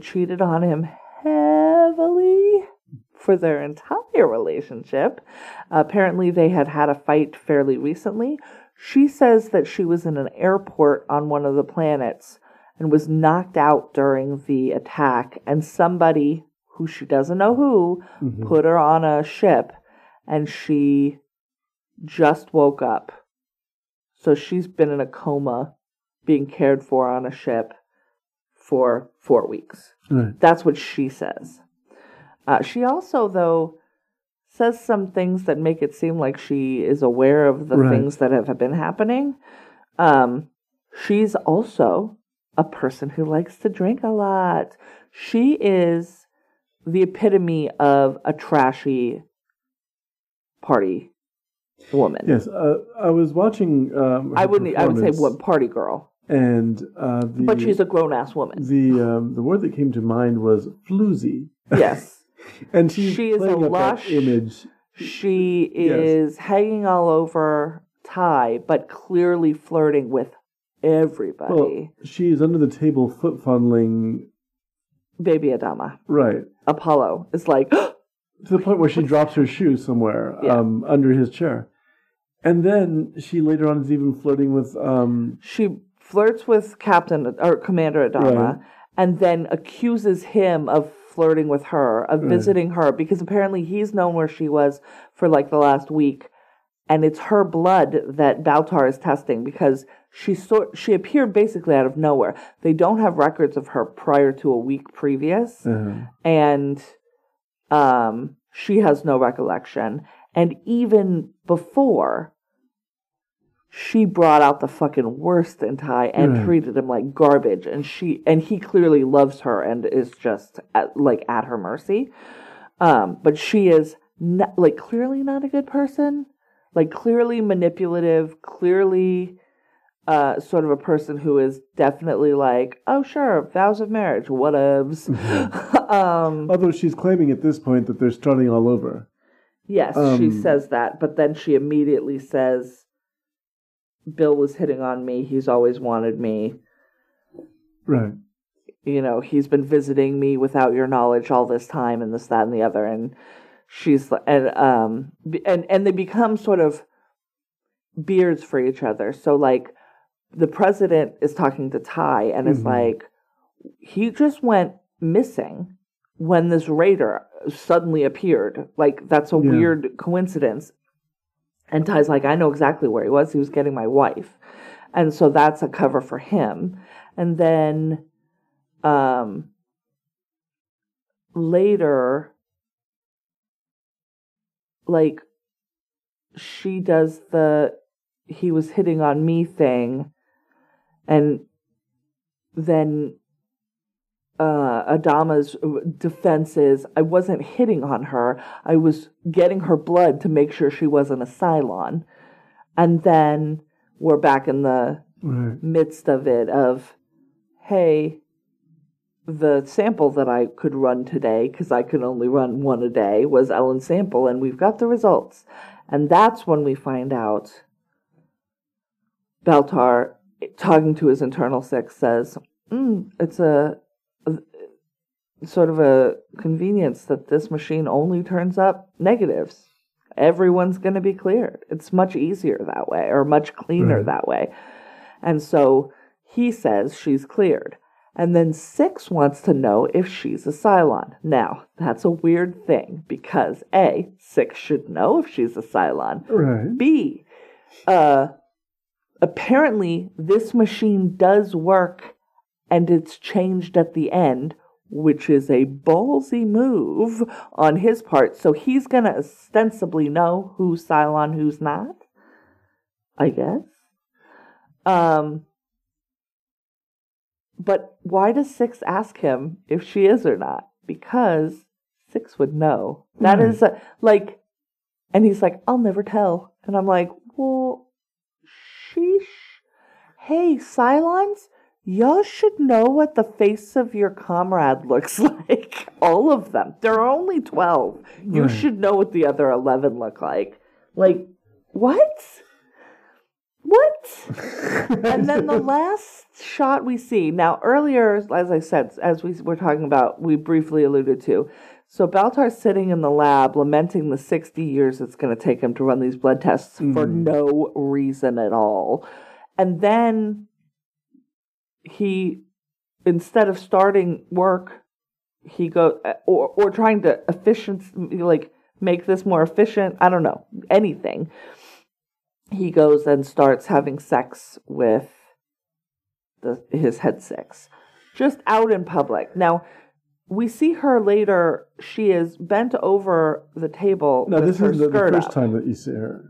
Speaker 1: cheated on him heavily for their entire relationship. apparently, they had had a fight fairly recently. She says that she was in an airport on one of the planets and was knocked out during the attack, and somebody who she doesn't know who
Speaker 2: Mhm.
Speaker 1: put her on a ship, and she just woke up. So she's been in a coma, being cared for on a ship for four weeks.
Speaker 2: Right.
Speaker 1: That's what she says. Uh, she also, though, says some things that make it seem like she is aware of the
Speaker 2: Right.
Speaker 1: things that have been happening. Um, she's also a person who likes to drink a lot. She is the epitome of a trashy party woman.
Speaker 2: Yes, uh, I was watching. Um,
Speaker 1: I wouldn't. I would say what party girl,
Speaker 2: And uh, the,
Speaker 1: but she's a grown ass woman.
Speaker 2: the um, the word that came to mind was floozy,
Speaker 1: Yes. *laughs*
Speaker 2: and she's
Speaker 1: She is a lush-
Speaker 2: image.
Speaker 1: She
Speaker 2: Yes.
Speaker 1: is hanging all over Tigh, but clearly flirting with everybody.
Speaker 2: Well, she is under the table foot fondling
Speaker 1: Baby Adama.
Speaker 2: Right.
Speaker 1: Apollo is like, *gasps*
Speaker 2: to the point where she drops her shoe somewhere
Speaker 1: Yeah.
Speaker 2: um, under his chair. And then she later on is even flirting with um,
Speaker 1: she flirts with Captain or Commander Adama
Speaker 2: Right.
Speaker 1: and then accuses him of flirting with her, of visiting her, because apparently he's known where she was for like the last week, and it's her blood that Baltar is testing because she sort she appeared basically out of nowhere. They don't have records of her prior to a week previous,
Speaker 2: Uh-huh.
Speaker 1: and um, she has no recollection. And even before, she brought out the fucking worst in Tigh and
Speaker 2: Right.
Speaker 1: treated him like garbage. And she and he clearly loves her and is just at, like at her mercy. Um, but she is not, like clearly not a good person. Like clearly manipulative. Clearly. Uh, sort of a person who is definitely like, oh sure, vows of marriage, whatevs. *laughs* *laughs* um,
Speaker 2: Although she's claiming at this point that they're starting all over.
Speaker 1: Yes, she
Speaker 2: Um,
Speaker 1: says that, but then she immediately says, Bill was hitting on me. He's always wanted me.
Speaker 2: Right.
Speaker 1: You know, he's been visiting me without your knowledge all this time, and this, that, and the other. And she's and um and and they become sort of beards for each other. So like, the president is talking to Tigh, and is
Speaker 2: Mhm.
Speaker 1: like, he just went missing when this raider suddenly appeared. Like that's a
Speaker 2: Yeah.
Speaker 1: weird coincidence. And Tigh's like, I know exactly where he was. He was getting my wife. And so that's a cover for him. And then um later like she does the he was hitting on me thing and then uh, Adama's defense is I wasn't hitting on her. I was getting her blood to make sure she wasn't a Cylon. And then we're back in the
Speaker 2: Right.
Speaker 1: midst of it of, hey, the sample that I could run today, because I could only run one a day, was Ellen's sample, and we've got the results. And that's when we find out Baltar, talking to his internal six, says, mm, it's a, a sort of a convenience that this machine only turns up negatives. Everyone's going to be cleared. It's much easier that way, or much cleaner
Speaker 2: Right.
Speaker 1: that way. And so he says she's cleared. And then Six wants to know if she's a Cylon. Now, that's a weird thing because A, Six should know if she's a Cylon.
Speaker 2: Right.
Speaker 1: B, uh, apparently this machine does work and it's changed at the end, which is a ballsy move on his part. So he's going to ostensibly know who's Cylon, who's not. I guess. Um, but why does Six ask him if she is or not? Because Six would know. That
Speaker 2: Right.
Speaker 1: is a, like, and he's like, I'll never tell. And I'm like, well, sheesh. Hey, Cylons, y'all should know what the face of your comrade looks *laughs* like. All of them. There are only 12. You
Speaker 2: Right.
Speaker 1: should know what the other 11 look like. Like, what? What? *laughs* and then the last shot we see now earlier as i said as we were talking about we briefly alluded to so baltar's sitting in the lab lamenting the 60 years it's going to take him to run these blood tests for
Speaker 2: Mhm.
Speaker 1: no reason at all and then he instead of starting work he go or or trying to efficient like make this more efficient i don't know anything he goes and starts having sex with the, his head six, just out in public. Now, we see her later. She is bent over the table
Speaker 2: No,
Speaker 1: with
Speaker 2: this is the, the first
Speaker 1: up.
Speaker 2: time that you see her.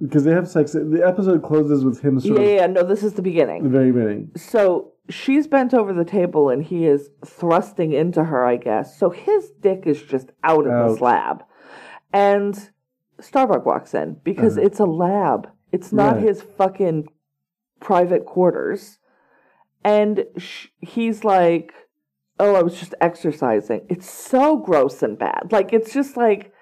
Speaker 2: Because they have sex. The episode closes with him
Speaker 1: Yeah,
Speaker 2: sort
Speaker 1: yeah,
Speaker 2: of
Speaker 1: yeah, no, this is the beginning.
Speaker 2: the very beginning.
Speaker 1: So she's bent over the table and he is thrusting into her, I guess. So his dick is just out of the
Speaker 2: Out.
Speaker 1: slab. And Starbuck walks in because
Speaker 2: Uh-huh.
Speaker 1: it's a lab. It's not
Speaker 2: Right.
Speaker 1: his fucking private quarters. And sh- he's like, Oh, I was just exercising. It's so gross and bad. Like, it's just like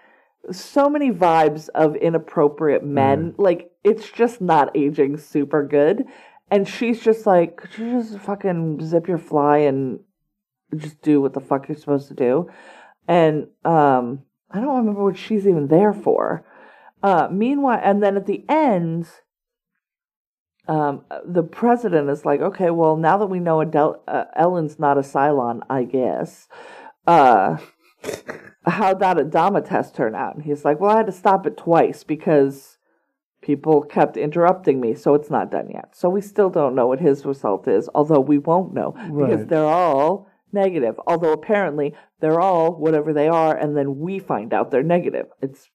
Speaker 1: so many vibes of inappropriate men. Like, it's just not aging super good. And she's just like, Could you just fucking zip your fly and just do what the fuck you're supposed to do? And um, I don't remember what she's even there for. Uh, meanwhile, and then at the end, um, the president is like, okay, well, now that we know Adele, uh, Ellen's not a Cylon, I guess, uh, *laughs* how that Adama test turned out. And he's like, well, I had to stop it twice because people kept interrupting me, so it's not done yet. So we still don't know what his result is, although we won't know because they're all negative. Although apparently they're all whatever they are, and then we find out they're negative. It's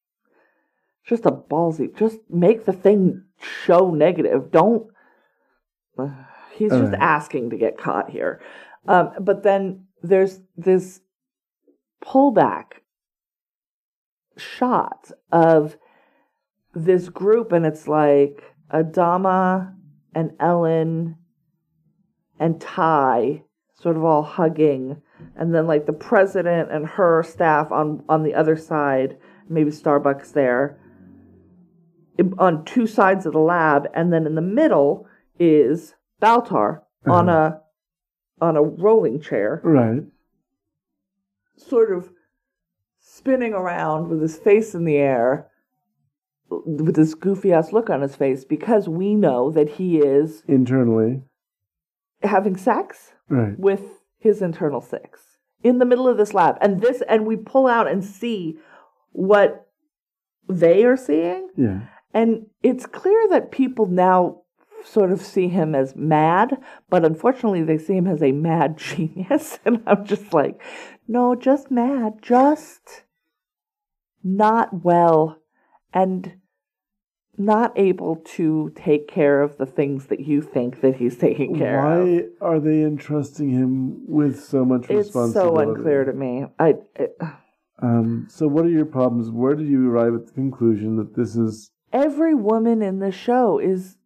Speaker 1: just a ballsy. Just make the thing show negative. Don't. *sighs* he's just
Speaker 2: Alright.
Speaker 1: asking to get caught here. Um, but then there's this pullback shot of this group, and it's like Adama and Ellen and Tigh sort of all hugging, and then like the president and her staff on on the other side, maybe Starbuck's there, on two sides of the lab, and then in the middle is Baltar on uh-huh. a on a rolling chair,
Speaker 2: Right.
Speaker 1: Sort of spinning around with his face in the air, with this goofy ass look on his face, because we know that he is
Speaker 2: Internally.
Speaker 1: having sex
Speaker 2: Right.
Speaker 1: with his internal six in the middle of this lab and this and we pull out and see what they are seeing
Speaker 2: Yeah.
Speaker 1: and it's clear that people now sort of see him as mad but unfortunately they see him as a mad *laughs* genius and i'm just like no just mad just not well and not able to take care of the things that you think that he's taking care of
Speaker 2: Why are they entrusting him with so much
Speaker 1: it's
Speaker 2: responsibility?
Speaker 1: It's so unclear to me. I it,
Speaker 2: Um, so, what are your problems? Where did you arrive at the conclusion that this is?
Speaker 1: every woman in the show is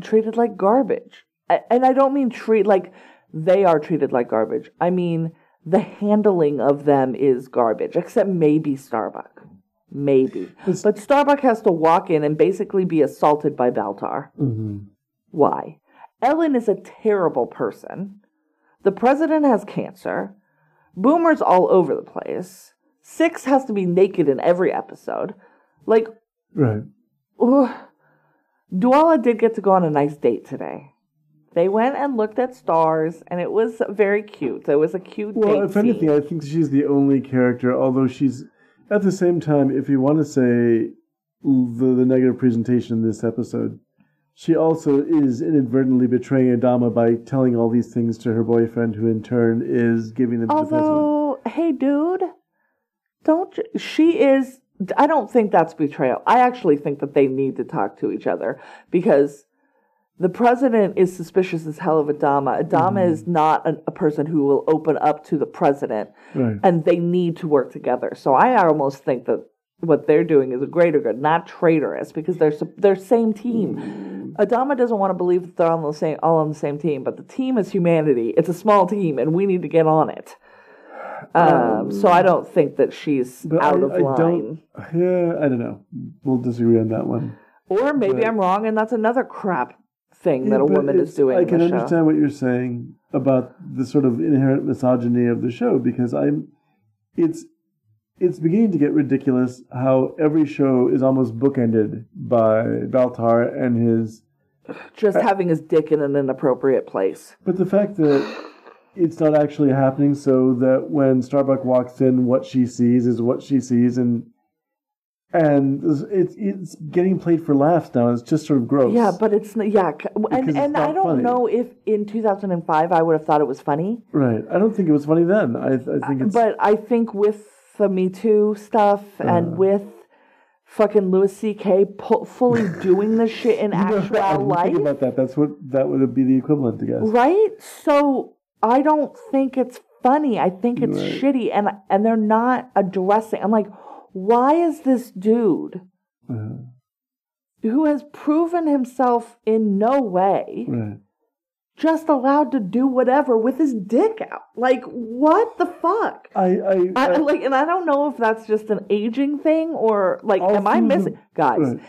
Speaker 1: treated like garbage, and I don't mean treat like they are treated like garbage. I mean the handling of them is garbage, except maybe Starbuck, maybe.
Speaker 2: It's-
Speaker 1: But Starbuck has to walk in and basically be assaulted by Baltar.
Speaker 2: Mhm.
Speaker 1: Why? Ellen is a terrible person. The president has cancer. Boomers all over the place. Six has to be naked in every episode. Like,
Speaker 2: Right.
Speaker 1: ugh. Dualla did get to go on a nice date today. They went and looked at stars, and it was very cute. It was a cute
Speaker 2: Well, if anything,
Speaker 1: scene.
Speaker 2: I think she's the only character, although she's at the same time, if you want to say the, the negative presentation in this episode, she also is inadvertently betraying Adama by telling all these things to her boyfriend, who in turn is giving them to the.
Speaker 1: Although, hey, dude, don't you, she is? I don't think that's betrayal. I actually think that they need to talk to each other because the president is suspicious as hell of Adama. Adama mm-hmm. is not a, a person who will open up to the president,
Speaker 2: Right.
Speaker 1: and they need to work together. So I almost think that what they're doing is a greater good, not traitorous, because they're they're same team. Mm-hmm. Adama doesn't want to believe that they're on the same all on the same team, but the team is humanity. It's a small team, and we need to get on it. Um, so I um, don't think that she's out
Speaker 2: I,
Speaker 1: of
Speaker 2: I
Speaker 1: line.
Speaker 2: don't. Yeah, I don't know. We'll disagree on that one.
Speaker 1: Or maybe
Speaker 2: But-
Speaker 1: I'm wrong, and that's another crap thing that a woman is doing.
Speaker 2: I can
Speaker 1: the show.
Speaker 2: understand what you're saying about the sort of inherent misogyny of the show because I'm, it's, it's beginning to get ridiculous how every show is almost bookended by Baltar and his.
Speaker 1: Just uh, having his dick in an inappropriate place.
Speaker 2: But the fact that it's not actually happening, so that when Starbuck walks in, what she sees is what she sees, and and it's it's getting played for laughs now. It's just sort of gross.
Speaker 1: Yeah, but it's yeah, and and I don't
Speaker 2: funny.
Speaker 1: know if in 2005 I would have thought it was funny.
Speaker 2: right. I don't think it was funny then. I I think it's
Speaker 1: But I think with the Me Too stuff
Speaker 2: Uh.
Speaker 1: and with fucking Louis C.K. pu- fully *laughs* doing this shit in *laughs* actual
Speaker 2: didn't
Speaker 1: life,
Speaker 2: think about that. That's what that would be the equivalent, I guess.
Speaker 1: right? So I don't think it's funny. I think it's
Speaker 2: Right.
Speaker 1: shitty, and and they're not addressing. I'm like, why is this dude
Speaker 2: Uh,
Speaker 1: who has proven himself in no way
Speaker 2: right.
Speaker 1: just allowed to do whatever with his dick out? Like, what the fuck?
Speaker 2: I I,
Speaker 1: I,
Speaker 2: I-
Speaker 1: like, and I don't know if that's just an aging thing or like, am I
Speaker 2: through the-
Speaker 1: missing? Guys,
Speaker 2: right.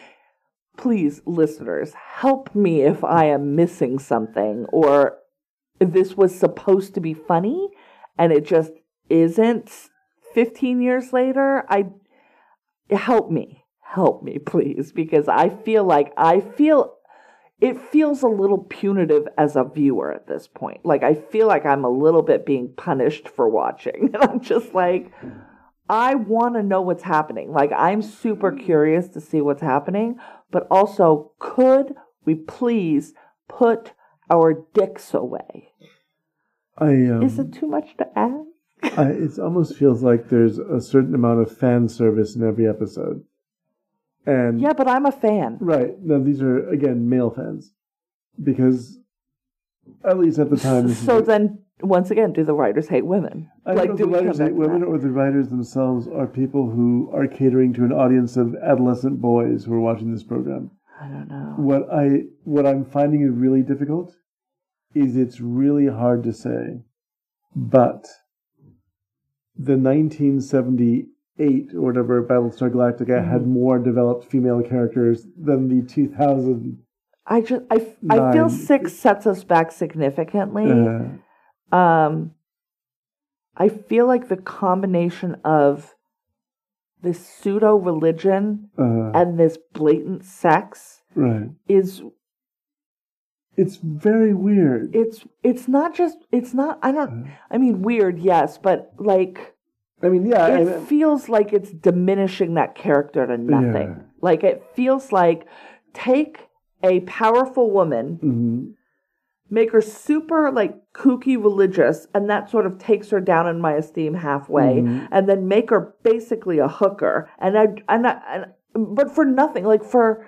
Speaker 1: please, listeners, help me if I am missing something or if this was supposed to be funny and it just isn't 15 years later. I help me, help me, please, because I feel like I feel it feels a little punitive as a viewer at this point. Like I feel like I'm a little bit being punished for watching. *laughs* And I'm just like I want to know what's happening. Like I'm super curious to see what's happening, but also could we please put our dicks away?
Speaker 2: I um,
Speaker 1: Is it too much to ask?
Speaker 2: I, it almost feels like there's a certain amount of fan service in every episode. And
Speaker 1: Yeah, but I'm a fan.
Speaker 2: right now, these are again male fans because at least at the time, this
Speaker 1: So
Speaker 2: the-
Speaker 1: then, once again, do the writers hate women?
Speaker 2: I don't know if the writers hate women
Speaker 1: that?
Speaker 2: or the writers themselves are people who are catering to an audience of adolescent boys who are watching this program.
Speaker 1: I don't know.
Speaker 2: What I what I'm finding is really difficult is it's really hard to say, but the 1978 or whatever Battlestar Galactica
Speaker 1: Mm-hmm.
Speaker 2: had more developed female characters than the 2000.
Speaker 1: I just I, I feel six sets us back significantly.
Speaker 2: Uh,
Speaker 1: Um, I feel like the combination of this pseudo religion
Speaker 2: uh,
Speaker 1: and this blatant sex
Speaker 2: right.
Speaker 1: is
Speaker 2: It's very weird.
Speaker 1: it's it's not just it's not I don't I mean weird yes but like
Speaker 2: I mean, yeah,
Speaker 1: it
Speaker 2: and-
Speaker 1: feels like it's diminishing that character to nothing.
Speaker 2: Yeah.
Speaker 1: Like it feels like take a powerful woman,
Speaker 2: mhm.
Speaker 1: make her super like kooky religious, and that sort of takes her down in my esteem halfway,
Speaker 2: Mhm.
Speaker 1: and then make her basically a hooker. And I and I, and, but for nothing, like for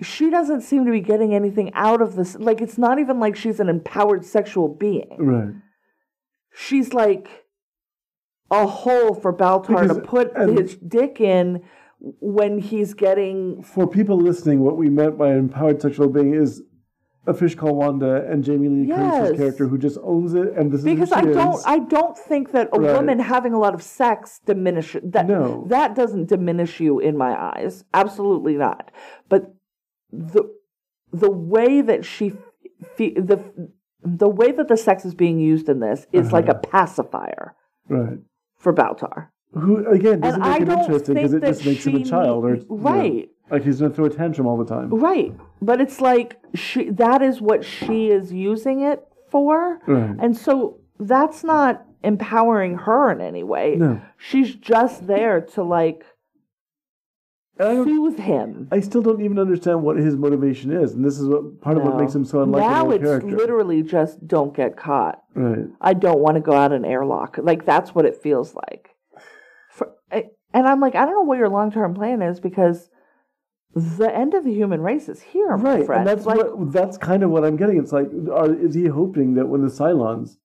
Speaker 1: she doesn't seem to be getting anything out of this. Like it's not even like she's an empowered sexual being.
Speaker 2: right.
Speaker 1: she's like a hole for Baltar to put his dick in when he's getting
Speaker 2: For people listening, what we meant by empowered sexual being is a fish called Wanda and Jamie Lee Curtis's
Speaker 1: Yes.
Speaker 2: character who just owns it, and this is
Speaker 1: because I don't
Speaker 2: is.
Speaker 1: I don't think that a
Speaker 2: Right.
Speaker 1: woman having a lot of sex diminishes that
Speaker 2: No.
Speaker 1: that doesn't diminish you in my eyes absolutely not but the the way that she fe- the the way that the sex is being used in this is like
Speaker 2: Uh-huh.
Speaker 1: a pacifier
Speaker 2: right.
Speaker 1: for Baltar
Speaker 2: Who again doesn't
Speaker 1: and
Speaker 2: make
Speaker 1: I
Speaker 2: it interesting because it just makes him a child, or
Speaker 1: need-
Speaker 2: you know,
Speaker 1: right
Speaker 2: like he's gonna throw a tantrum all the time.
Speaker 1: Right. But it's like she that is what she is using it for.
Speaker 2: Right.
Speaker 1: And so that's not empowering her in any way.
Speaker 2: No.
Speaker 1: She's just there to like
Speaker 2: And I, don't,
Speaker 1: soothe him.
Speaker 2: I still don't even understand what his motivation is, and this is what part of what
Speaker 1: No.
Speaker 2: makes him so unlikable
Speaker 1: now
Speaker 2: a
Speaker 1: it's
Speaker 2: character.
Speaker 1: literally just don't get caught.
Speaker 2: right.
Speaker 1: I don't want to go out an airlock. Like that's what it feels like. For, I- and I'm like, I don't know what your long term plan is because the end of the human race is here, my
Speaker 2: Right,
Speaker 1: friend.
Speaker 2: and that's
Speaker 1: like,
Speaker 2: what that's kind of what I'm getting. It's like, are, is he hoping that when the Cylons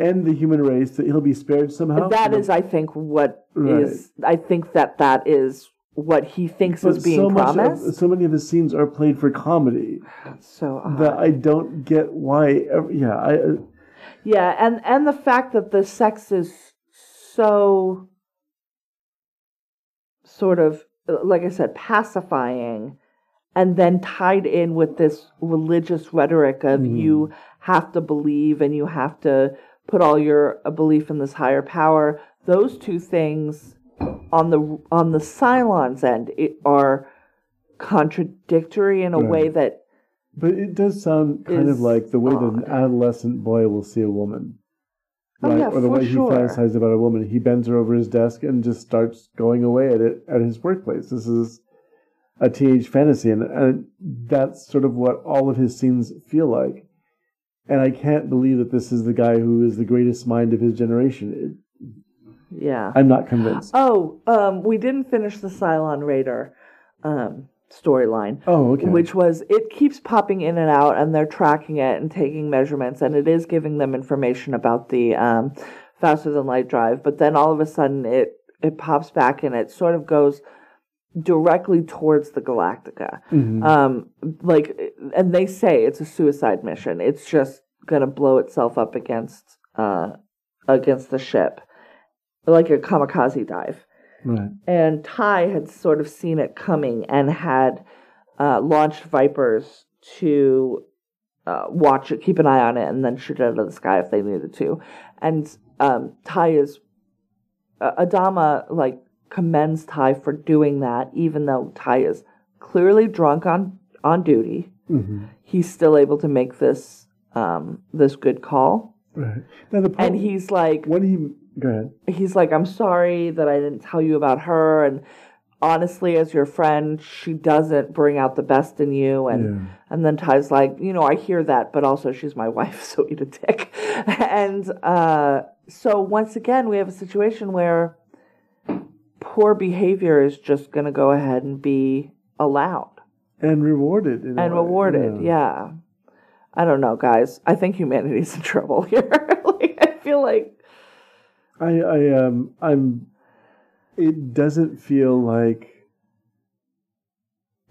Speaker 2: end the human race, that he'll be spared somehow?
Speaker 1: That is, I think, what is.
Speaker 2: Right.
Speaker 1: I think that that is what he thinks
Speaker 2: but
Speaker 1: is being
Speaker 2: so
Speaker 1: promised.
Speaker 2: Of, so many of his scenes are played for comedy
Speaker 1: so odd.
Speaker 2: that I don't get why. Yeah, I uh,
Speaker 1: yeah, and and the fact that the sex is so sort of, like I said, pacifying, and then tied in with this religious rhetoric of
Speaker 2: Mhm.
Speaker 1: you have to believe and you have to put all your belief in this higher power. Those two things on the on the Cylons end it, are contradictory in a
Speaker 2: Right.
Speaker 1: way that
Speaker 2: but it does sound kind of like the way that an adolescent boy will see a woman.
Speaker 1: Oh,
Speaker 2: Right,
Speaker 1: yeah,
Speaker 2: or the way
Speaker 1: sure.
Speaker 2: he fantasizes about a woman. He bends her over his desk and just starts going away at it at his workplace. This is a teenage fantasy, and, and that's sort of what all of his scenes feel like. And I can't believe that this is the guy who is the greatest mind of his generation.
Speaker 1: Yeah.
Speaker 2: I'm not convinced.
Speaker 1: Oh, um, we didn't finish the Cylon Raider um, storyline,
Speaker 2: Oh, okay.
Speaker 1: which was it keeps popping in and out, and they're tracking it and taking measurements, and it is giving them information about the um, faster than light drive. But then all of a sudden, it it pops back and it sort of goes directly towards the Galactica.
Speaker 2: Mhm.
Speaker 1: Um, like, and they say it's a suicide mission. It's just gonna blow itself up against uh, against the ship, like a kamikaze dive.
Speaker 2: right.
Speaker 1: And Tigh had sort of seen it coming and had uh, launched Vipers to uh, watch it, keep an eye on it, and then shoot it out of the sky if they needed to. And um, Tigh is uh, Adama like commends Tigh for doing that, even though Tigh is clearly drunk on on duty.
Speaker 2: Mhm.
Speaker 1: he's still able to make this um, this good call.
Speaker 2: Right. Now the
Speaker 1: And he's like,
Speaker 2: when he go ahead.
Speaker 1: he's like, I'm sorry that I didn't tell you about her. And honestly, as your friend, she doesn't bring out the best in you. And
Speaker 2: Yeah.
Speaker 1: and then Tigh's like, you know, I hear that, but also she's my *laughs* wife, so eat a dick. *laughs* and uh, so once again, we have a situation where poor behavior is just going to go ahead and be allowed
Speaker 2: And rewarded. in
Speaker 1: and rewarded. Yeah. I don't know, guys. I think humanity's *laughs* in trouble here. like, I feel like
Speaker 2: I, I um I'm it doesn't feel like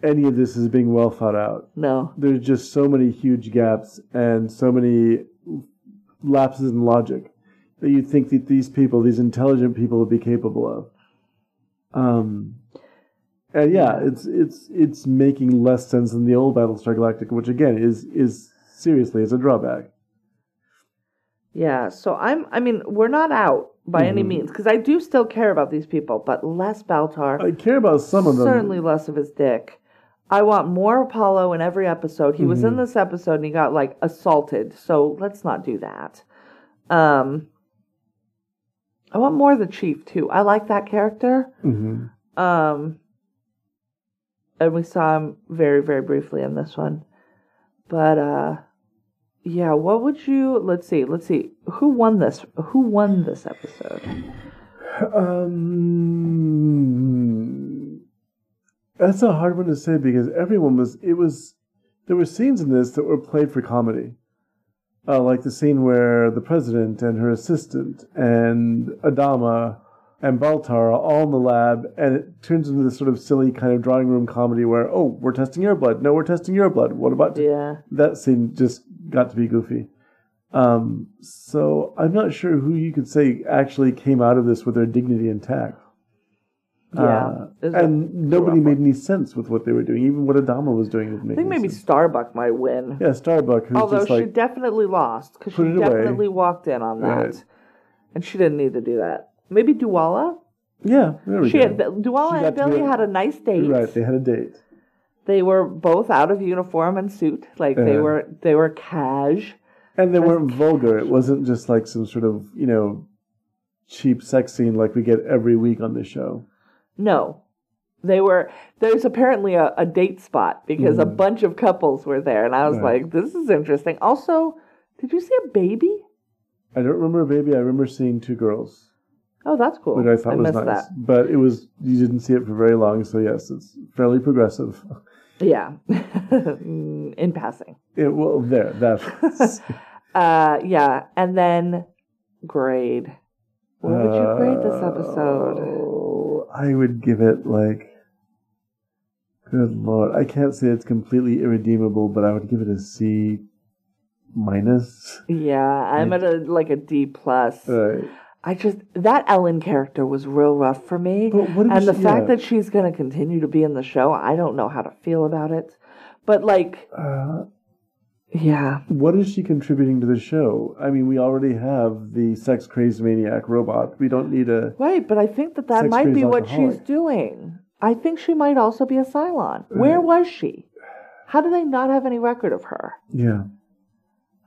Speaker 2: any of this is being well thought out.
Speaker 1: no.
Speaker 2: There's just so many huge gaps and so many lapses in logic that you'd think that these people, these intelligent people would be capable of. Um and yeah, it's it's it's making less sense than the old Battlestar Galactica, which again is is seriously is a drawback.
Speaker 1: Yeah, so I'm I mean, we're not out by any
Speaker 2: Mhm.
Speaker 1: means because I do still care about these people, but less Baltar.
Speaker 2: I care about some of them.
Speaker 1: Certainly less of his dick. I want more Apollo in every episode. He was in
Speaker 2: Mhm.
Speaker 1: this episode and he got like assaulted, so let's not do that. Um I want more of the chief too. I like that character.
Speaker 2: Mhm.
Speaker 1: Um and we saw him very, very briefly in this one. But uh yeah, what would you let's see, let's see. Who won this who won this episode?
Speaker 2: Um, that's a hard one to say because everyone was. It was. There were scenes in this that were played for comedy, uh, like the scene where the president and her assistant and Adama and Baltar are all in the lab, and it turns into this sort of silly kind of drawing room comedy where, oh, we're testing your blood. No, we're testing your blood. What about
Speaker 1: Yeah.
Speaker 2: that scene? Just got to be goofy. Um, so I'm not sure who you could say actually came out of this with their dignity intact.
Speaker 1: Yeah.
Speaker 2: Uh, and nobody made any sense with what they were doing. Even what Adama was doing didn't
Speaker 1: I think maybe
Speaker 2: sense.
Speaker 1: Starbuck might win.
Speaker 2: Yeah, Starbuck, who's
Speaker 1: Although
Speaker 2: just
Speaker 1: she definitely lost because she
Speaker 2: it away.
Speaker 1: definitely walked in on that,
Speaker 2: Right.
Speaker 1: and she didn't need to do that. Maybe Dualla.
Speaker 2: yeah, there we
Speaker 1: She
Speaker 2: go.
Speaker 1: had Dualla
Speaker 2: She
Speaker 1: and Billy had a nice date.
Speaker 2: right, they had a date.
Speaker 1: They were both out of uniform and suit, like they
Speaker 2: Uh-huh.
Speaker 1: were they were cash.
Speaker 2: And they weren't vulgar. It wasn't just like some sort of, you know, cheap sex scene like we get every week on the show.
Speaker 1: No, they were. There's apparently a, a date spot because a
Speaker 2: Mhm.
Speaker 1: bunch of couples were there, and I was
Speaker 2: Right.
Speaker 1: like, "This is interesting." Also, did you see a baby?
Speaker 2: I don't remember a baby. I remember seeing two girls,
Speaker 1: Oh, that's cool.
Speaker 2: which I thought was
Speaker 1: missed
Speaker 2: nice.
Speaker 1: that.
Speaker 2: But it was, you didn't see it for very long. So, yes, it's fairly progressive.
Speaker 1: Yeah, *laughs* in passing.
Speaker 2: It, well, there, that. *laughs*
Speaker 1: Uh, yeah, and then grade. What would you grade this episode?
Speaker 2: Oh, I would give it like. Good lord, I can't say it's completely irredeemable, but I would give it a C minus.
Speaker 1: Yeah, I'm at a like a D plus.
Speaker 2: Right.
Speaker 1: I just that Ellen character was real rough for me, and the
Speaker 2: she-
Speaker 1: fact
Speaker 2: yeah.
Speaker 1: that she's going to continue to be in the show, I don't know how to feel about it. But like,
Speaker 2: Uh,
Speaker 1: yeah,
Speaker 2: what is she contributing to the show? I mean, we already have the sex crazed maniac robot. We don't need a.
Speaker 1: right. But I think that that might be what she's doing. I think she might also be a Cylon. Where
Speaker 2: Right.
Speaker 1: was she? How do they not have any record of her?
Speaker 2: Yeah.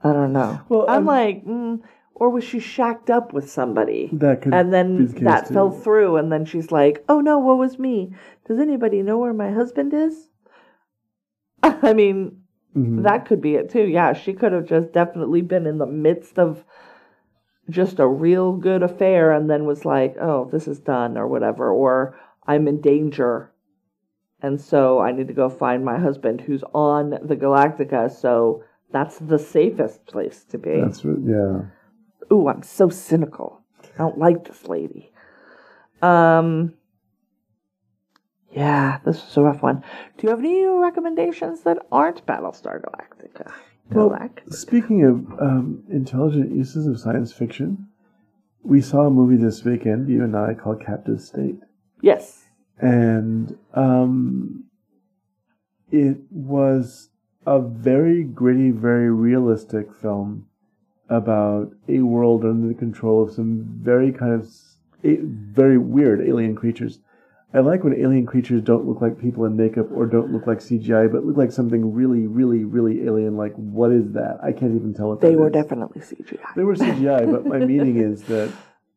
Speaker 1: I don't know.
Speaker 2: Well,
Speaker 1: I'm
Speaker 2: um,
Speaker 1: like, mm, or was she shacked up with somebody?
Speaker 2: That could
Speaker 1: And then
Speaker 2: the
Speaker 1: that
Speaker 2: too.
Speaker 1: fell through, and then she's like, "Oh no, what was me? Does anybody know where my husband is?" *laughs* I mean,
Speaker 2: Mhm.
Speaker 1: that could be it too. Yeah, she could have just definitely been in the midst of just a real good affair, and then was like, "Oh, this is done," or whatever, or I'm in danger, and so I need to go find my husband who's on the Galactica. So that's the safest place to be.
Speaker 2: That's what, yeah.
Speaker 1: Ooh, I'm so cynical. I don't like this lady. Um, yeah, this was a rough one. Do you have any recommendations that aren't Battlestar Galactica?
Speaker 2: Well,
Speaker 1: Galactica.
Speaker 2: Speaking of um, intelligent uses of science fiction, we saw a movie this weekend, you and I, called Captive State.
Speaker 1: yes.
Speaker 2: And um, it was a very gritty, very realistic film about a world under the control of some very kind of very weird alien creatures. I like when alien creatures don't look like people in makeup or don't look like CGI, but look like something really, really, really alien. Like, what is that? I can't even tell what
Speaker 1: They were
Speaker 2: is.
Speaker 1: definitely CGI.
Speaker 2: They were CGI, but my *laughs* meaning is that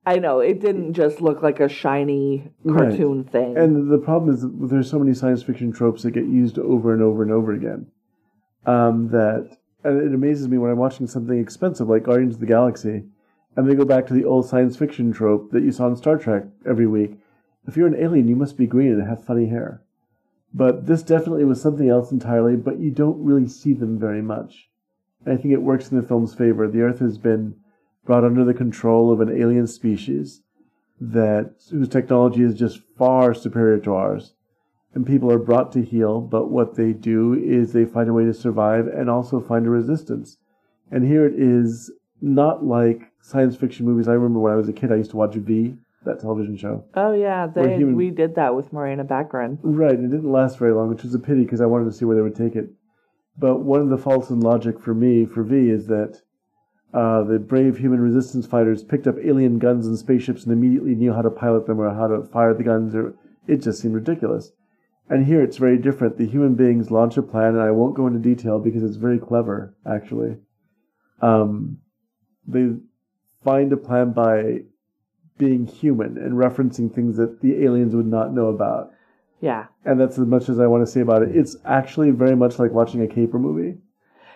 Speaker 1: I know it didn't just look like a shiny
Speaker 2: Right.
Speaker 1: cartoon thing.
Speaker 2: And the problem is there's so many science fiction tropes that get used over and over and over again. Um, that and it amazes me when I'm watching something expensive like Guardians of the Galaxy, and they go back to the old science fiction trope that you saw in Star Trek every week. If you're an alien, you must be green and have funny hair. But this definitely was something else entirely, but you don't really see them very much. And I think it works in the film's favor. The Earth has been brought under the control of an alien species that whose technology is just far superior to ours. And people are brought to heel, but what they do is they find a way to survive and also find a resistance. And here it is not like science fiction movies. I remember when I was a kid, I used to watch V, that television show.
Speaker 1: oh yeah, they
Speaker 2: human-
Speaker 1: we did that with Morena Baccarin.
Speaker 2: Right, it didn't last very long, which was a pity because I wanted to see where they would take it. But one of the faults in logic for me, for V, is that uh, the brave human resistance fighters picked up alien guns and spaceships and immediately knew how to pilot them or how to fire the guns, or it just seemed ridiculous. And here it's very different. The human beings launch a plan, and I won't go into detail because it's very clever, actually. Um, they find a plan by being human and referencing things that the aliens would not know about
Speaker 1: Yeah,
Speaker 2: and that's as much as I want to say about it. It's actually very much like watching a caper movie.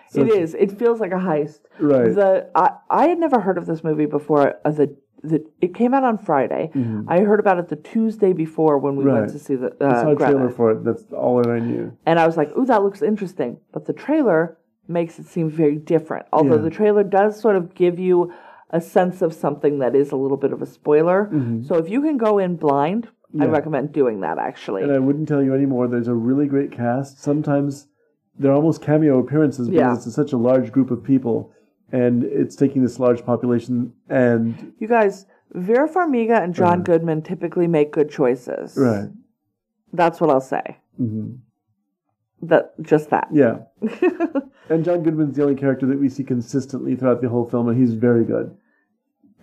Speaker 2: So it's-
Speaker 1: It feels like a heist.
Speaker 2: Right.
Speaker 1: The I I had never heard of this movie before. Uh, the the it came out on Friday. I heard about it the Tuesday before when we
Speaker 2: Mm-hmm. Right.
Speaker 1: went to see the
Speaker 2: I saw
Speaker 1: uh,
Speaker 2: a trailer for it. That's all that I knew.
Speaker 1: and I was like, "Ooh, that looks interesting." But the trailer makes it seem very different. Although
Speaker 2: Yeah.
Speaker 1: the trailer does sort of give you a sense of something that is a little bit of a spoiler. So if you can go in blind, I
Speaker 2: Mm-hmm.
Speaker 1: Recommend doing that. Actually,
Speaker 2: And I wouldn't tell you anymore. There's a really great cast. Sometimes they're almost cameo appearances because
Speaker 1: Yeah.
Speaker 2: it's such a large group of people, and it's taking this large population. And
Speaker 1: you guys, Vera Farmiga and John Goodman typically make good choices.
Speaker 2: Uh-huh. right,
Speaker 1: That's what I'll say.
Speaker 2: hmm
Speaker 1: That just that.
Speaker 2: yeah. *laughs* and John Goodman's the only character that we see consistently throughout the whole film, and he's very good.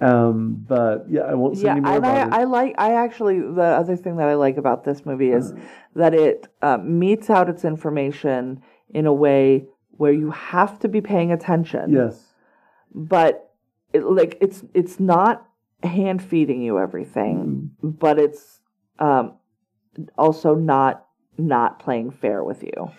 Speaker 2: Um, but yeah, I won't say
Speaker 1: yeah,
Speaker 2: any more
Speaker 1: and
Speaker 2: about it.
Speaker 1: I, I like. I actually the other thing that I like about this movie is that it uh, metes out its information in a way where you have to be paying attention.
Speaker 2: yes.
Speaker 1: But it, like it's it's not hand feeding you everything, but it's um, also not not playing fair with you.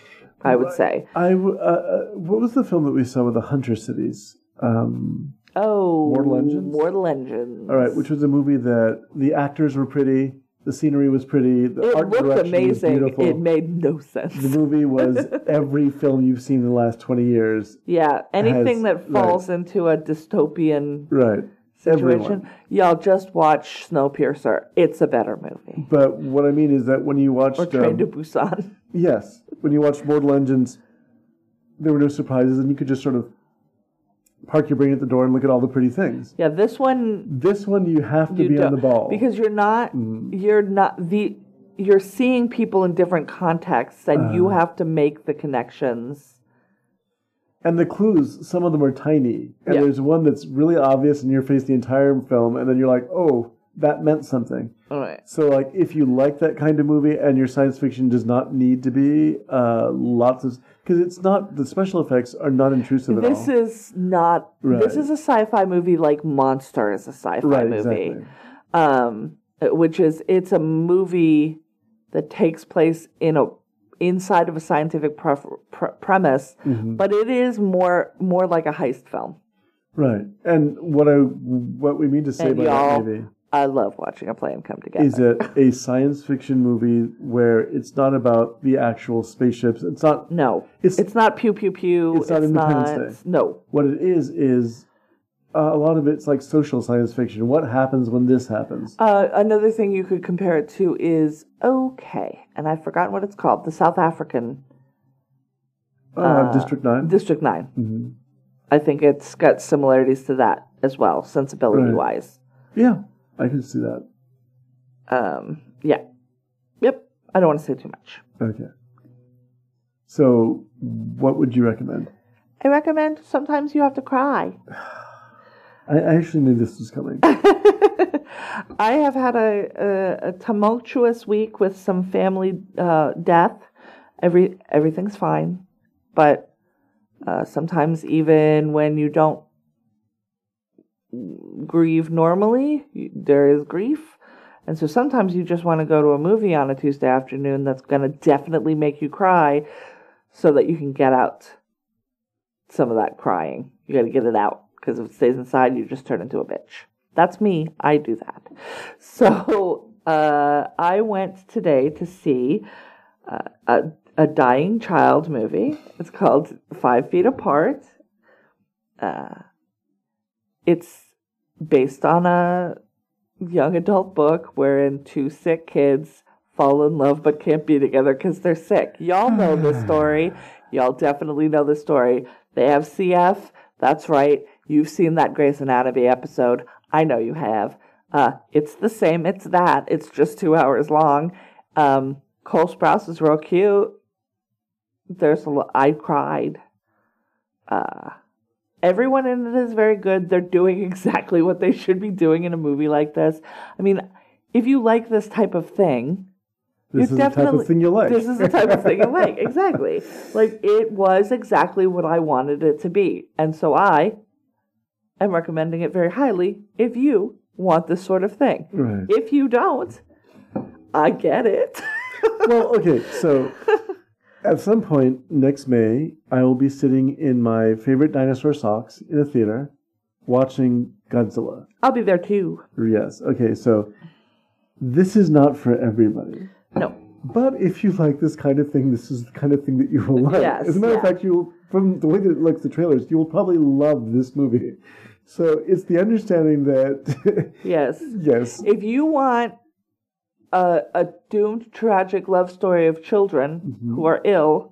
Speaker 1: I would say.
Speaker 2: I, uh, uh, what was the film that we saw with the Hunter Cities? Um,
Speaker 1: Oh,
Speaker 2: Mortal Engines?
Speaker 1: Mortal Engines.
Speaker 2: all right, which was a movie that the actors were pretty, the scenery was pretty, the
Speaker 1: it
Speaker 2: art
Speaker 1: looked
Speaker 2: direction was
Speaker 1: amazing.
Speaker 2: beautiful.
Speaker 1: It made no sense.
Speaker 2: the movie was *laughs* every film you've seen in the last twenty years.
Speaker 1: Yeah, anything
Speaker 2: has-
Speaker 1: that falls into a dystopian
Speaker 2: Right.
Speaker 1: situation,
Speaker 2: Everyone.
Speaker 1: y'all just watch Snowpiercer. It's a better movie.
Speaker 2: But what I mean is that when you watched,
Speaker 1: Or Train
Speaker 2: um,
Speaker 1: to Busan.
Speaker 2: yes, when you watched Mortal Engines, there were no surprises, and you could just sort of park your brain at the door and look at all the pretty things.
Speaker 1: Yeah, this one
Speaker 2: This one, you have to
Speaker 1: you
Speaker 2: be on the ball
Speaker 1: because you're not
Speaker 2: Mm.
Speaker 1: you're not the you're seeing people in different contexts and you
Speaker 2: Uh.
Speaker 1: have to make the connections.
Speaker 2: And the clues, some of them are tiny. And
Speaker 1: Yeah.
Speaker 2: there's one that's really obvious in your face the entire film, and then you're like, oh, that meant something.
Speaker 1: All right.
Speaker 2: So, like, if you like that kind of movie and your science fiction does not need to be uh, lots of. Because it's not. The special effects are not intrusive at
Speaker 1: This
Speaker 2: all.
Speaker 1: This is not this is a sci-fi movie like Monster is a sci-fi
Speaker 2: right,
Speaker 1: movie.
Speaker 2: exactly.
Speaker 1: um, which is it's a movie that takes place in a inside of a scientific pre- premise,
Speaker 2: Mm-hmm.
Speaker 1: but it is more more like a heist film.
Speaker 2: Right. And what I what we mean to say
Speaker 1: And
Speaker 2: by that movie
Speaker 1: I love watching a plane come together.
Speaker 2: is it a science fiction movie where it's not about the actual spaceships. It's not.
Speaker 1: no,
Speaker 2: It's-
Speaker 1: it's, not pew pew pew.
Speaker 2: it's not Independence Day.
Speaker 1: No,
Speaker 2: What it is is uh, a lot of it's like social science fiction. What happens when this happens?
Speaker 1: uh, another thing you could compare it to is okay, and I've forgotten what it's called. The South African
Speaker 2: Uh, District Nine.
Speaker 1: District 9
Speaker 2: hmm
Speaker 1: I think it's got similarities to that as well, sensibility
Speaker 2: Right.
Speaker 1: wise.
Speaker 2: Yeah, I can see that.
Speaker 1: Um, yeah. Yep. I don't want to say too much.
Speaker 2: Okay. So, what would you recommend?
Speaker 1: I recommend sometimes you have to cry. *sighs*
Speaker 2: I actually knew this was coming. *laughs*
Speaker 1: I have had a, a, a tumultuous week with some family uh, death. Every everything's fine, but uh, sometimes even when you don't grieve normally, there is grief, and so sometimes you just want to go to a movie on a Tuesday afternoon that's going to definitely make you cry, so that you can get out some of that crying. You got to get it out because if it stays inside, you just turn into a bitch. That's me. I do that. *laughs* So uh, I went today to see uh, a, a dying child movie. It's called Five Feet Apart. Uh, it's based on a young adult book wherein two sick kids fall in love but can't be together because they're sick. Y'all know the *sighs* story. Y'all definitely know the story. They have CF. That's right. You've seen that Grey's Anatomy episode. I know you have. Uh, it's the same. It's that. It's just two hours long. Um, Cole Sprouse is real cute. There's a lo- I cried. Uh, everyone in it is very good. They're doing *laughs* exactly what they should be doing in a movie like this. I mean, if you like this type of thing,
Speaker 2: This is the type of thing you like.
Speaker 1: This is the type of thing you like. *laughs* Exactly. Like it was exactly what I wanted it to be. And so I am recommending it very highly if you want this sort of thing.
Speaker 2: Right.
Speaker 1: If you don't, I get it.
Speaker 2: well, okay, so *laughs* at some point next May, I will be sitting in my favorite dinosaur socks in a theater watching Godzilla.
Speaker 1: I'll be there too.
Speaker 2: Yes. Okay, so this is not for everybody.
Speaker 1: No.
Speaker 2: But if you like this kind of thing, this is the kind of thing that you will like.
Speaker 1: Yes,
Speaker 2: As a matter of fact, you will, from the way that it looks, the trailers, you will probably love this movie. So it's the understanding that,
Speaker 1: Yes. *laughs*
Speaker 2: yes,
Speaker 1: If you want a, a doomed tragic love story of children who are ill,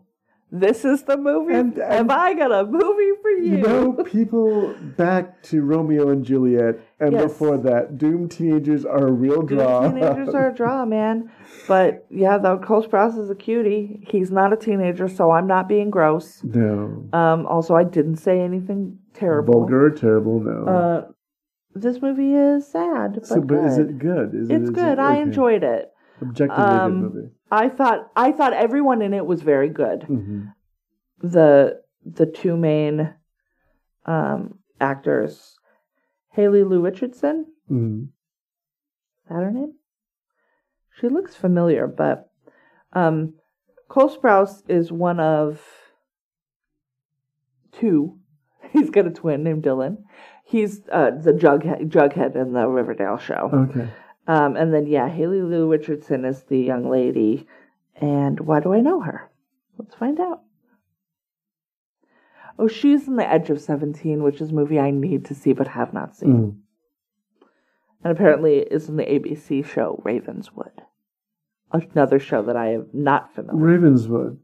Speaker 1: this is the movie.
Speaker 2: And- and-
Speaker 1: Have I got a movie for you?
Speaker 2: you know, *laughs* people back to Romeo and Juliet, and
Speaker 1: Yes.
Speaker 2: before that, doomed teenagers are a real
Speaker 1: Doomed
Speaker 2: draw.
Speaker 1: teenagers are a draw, *laughs* man. But yeah, though Cole Sprouse is a cutie. He's not a teenager, so I'm not being gross.
Speaker 2: no.
Speaker 1: Um, also, I didn't say anything terrible.
Speaker 2: Vulgar terrible, no.
Speaker 1: Uh, this movie is sad, but,
Speaker 2: so, but
Speaker 1: good.
Speaker 2: is it good? Is it,
Speaker 1: It's good.
Speaker 2: It,
Speaker 1: I enjoyed it.
Speaker 2: Objectively
Speaker 1: Um,
Speaker 2: good movie.
Speaker 1: I thought I thought everyone in it was very good.
Speaker 2: hmm
Speaker 1: The the two main um, actors, Haley Lu Richardson,
Speaker 2: hmm
Speaker 1: is that her name? She looks familiar, but um, Cole Sprouse is one of two. *laughs* He's got a twin named Dylan. He's uh, the Jughead, Jughead in the Riverdale show.
Speaker 2: Okay.
Speaker 1: Um, and then, yeah, Haley Lu Richardson is the young lady. And why do I know her? Let's find out. Oh, she's in The Edge of 17, which is a movie I need to see but have not seen.
Speaker 2: Mm.
Speaker 1: And apparently is in the ABC show Ravenswood. Another show that I am not familiar with.
Speaker 2: Ravenswood.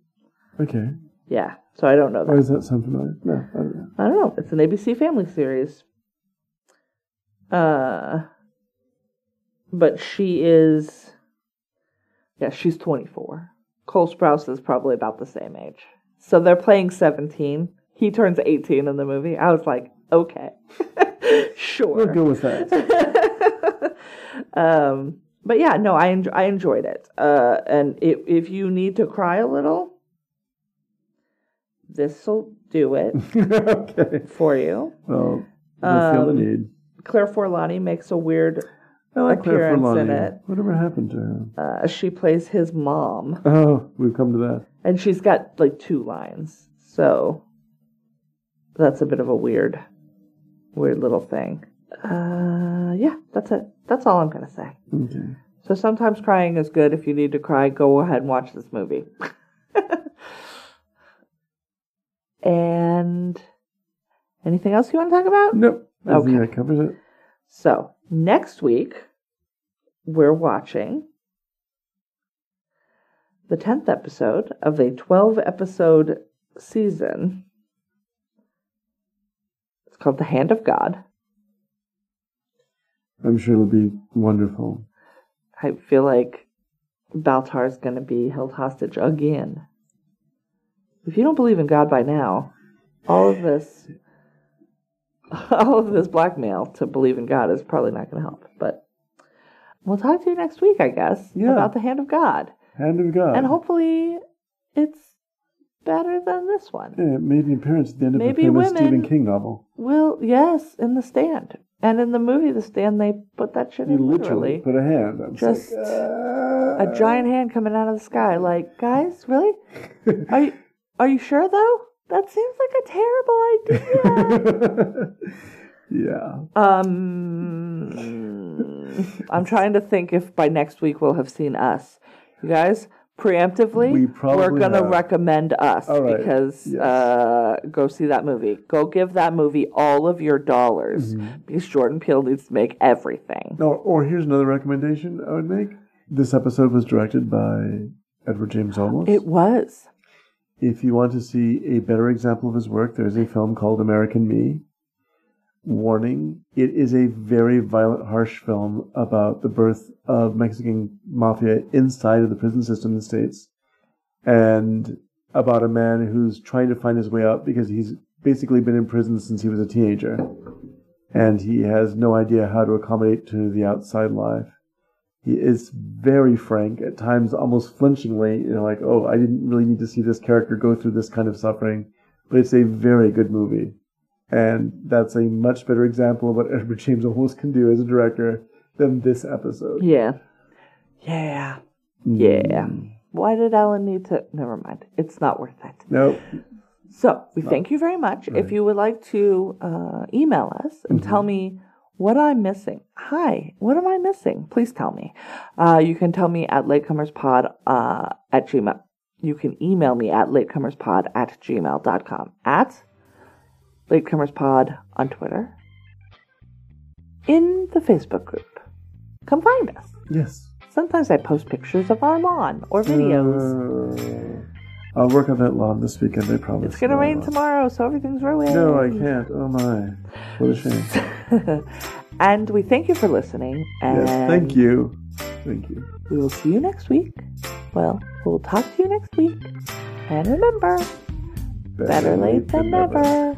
Speaker 2: Okay.
Speaker 1: Yeah, so I don't know
Speaker 2: Why
Speaker 1: that.
Speaker 2: does that sound familiar? No, I don't know.
Speaker 1: I don't know. It's an ABC family series. Uh, but she is, yeah, she's 24. Cole Sprouse is probably about the same age. So they're playing 17. He turns 18 in the movie. I was like, okay, *laughs* sure.
Speaker 2: We'll go with that. *laughs*
Speaker 1: um, but yeah, no, I enjo- I enjoyed it. Uh, and if if you need to cry a little, this'll do it *laughs*
Speaker 2: okay.
Speaker 1: for you.
Speaker 2: Well, I feel the
Speaker 1: Um,
Speaker 2: need.
Speaker 1: Claire Forlani makes a weird.
Speaker 2: I like Claire
Speaker 1: appearance in it.
Speaker 2: Whatever happened to her?
Speaker 1: Uh, she plays his mom,
Speaker 2: Oh, we've come to that.
Speaker 1: and she's got like two lines, so that's a bit of a weird, weird little thing. Uh, yeah, that's it. That's all I'm gonna say.
Speaker 2: Okay.
Speaker 1: So sometimes crying is good. If you need to cry, go ahead and watch this movie. *laughs* and anything else you want to talk about?
Speaker 2: Nope. I think
Speaker 1: Okay.
Speaker 2: that covers it.
Speaker 1: So next week we're watching the tenth episode of a twelve episode season. It's called The Hand of God.
Speaker 2: I'm sure it'll be wonderful.
Speaker 1: I feel like Baltar's going to be held hostage again. If you don't believe in God by now, all of this all of this blackmail to believe in God is probably not going to help. But we'll talk to you next week, I guess,
Speaker 2: Yeah.
Speaker 1: about the hand of God.
Speaker 2: Hand of God.
Speaker 1: And hopefully it's better than this one.
Speaker 2: Yeah, it made an appearance at the end of
Speaker 1: Maybe
Speaker 2: the famous Stephen King novel.
Speaker 1: Well, yes, in the stand. And in the movie The Stand, they put that shit
Speaker 2: You
Speaker 1: in
Speaker 2: literally
Speaker 1: literally.
Speaker 2: put a hand. I'm
Speaker 1: Just
Speaker 2: like,
Speaker 1: A
Speaker 2: "Ah."
Speaker 1: giant hand coming out of the sky. Like, guys, really? Are you, are you sure, though? That seems like a terrible idea. *laughs*
Speaker 2: yeah.
Speaker 1: Um, I'm trying to think if by next week we'll have seen us. You guys, preemptively,
Speaker 2: We
Speaker 1: are going to recommend us
Speaker 2: right.
Speaker 1: because
Speaker 2: Yes.
Speaker 1: uh, go see that movie. Go give that movie all of your dollars
Speaker 2: Mm-hmm.
Speaker 1: because Jordan Peele needs to make everything.
Speaker 2: No, or here's another recommendation I would make. This episode was directed by Edward James Olmos.
Speaker 1: It was.
Speaker 2: If you want to see a better example of his work, there is a film called American Me. Warning, it is a very violent, harsh film about the birth of Mexican mafia inside of the prison system in the States. And about a man who's trying to find his way out because he's basically been in prison since he was a teenager. And he has no idea how to accommodate to the outside life. He is very frank, at times almost flinchingly, you know, like, oh, I didn't really need to see this character go through this kind of suffering. But it's a very good movie. And that's a much better example of what Edward James Olmos can do as a director than this episode.
Speaker 1: Yeah. Yeah. Yeah. Why did Ellen need to? Never mind. It's not worth it.
Speaker 2: Nope.
Speaker 1: So we thank you very much. If you would like to uh, email us and tell me what I'm missing, hi, what am I missing? Please tell me. Uh, you can tell me at latecomerspod uh, at gmail. You can email me at latecomerspod at gmail.com. At latecomerspod on Twitter. In the Facebook group. Come find us.
Speaker 2: Yes.
Speaker 1: Sometimes I post pictures of our lawn or videos.
Speaker 2: Uh, I'll work on that lawn this weekend, I promise.
Speaker 1: it's gonna
Speaker 2: No,
Speaker 1: rain
Speaker 2: uh,
Speaker 1: tomorrow, so everything's ruined.
Speaker 2: No, I can't. Oh my. What a shame. *laughs*
Speaker 1: and we thank you for listening. And
Speaker 2: yes, thank you. Thank you.
Speaker 1: We will see you next week. Well, we'll talk to you next week. And remember, better late than never.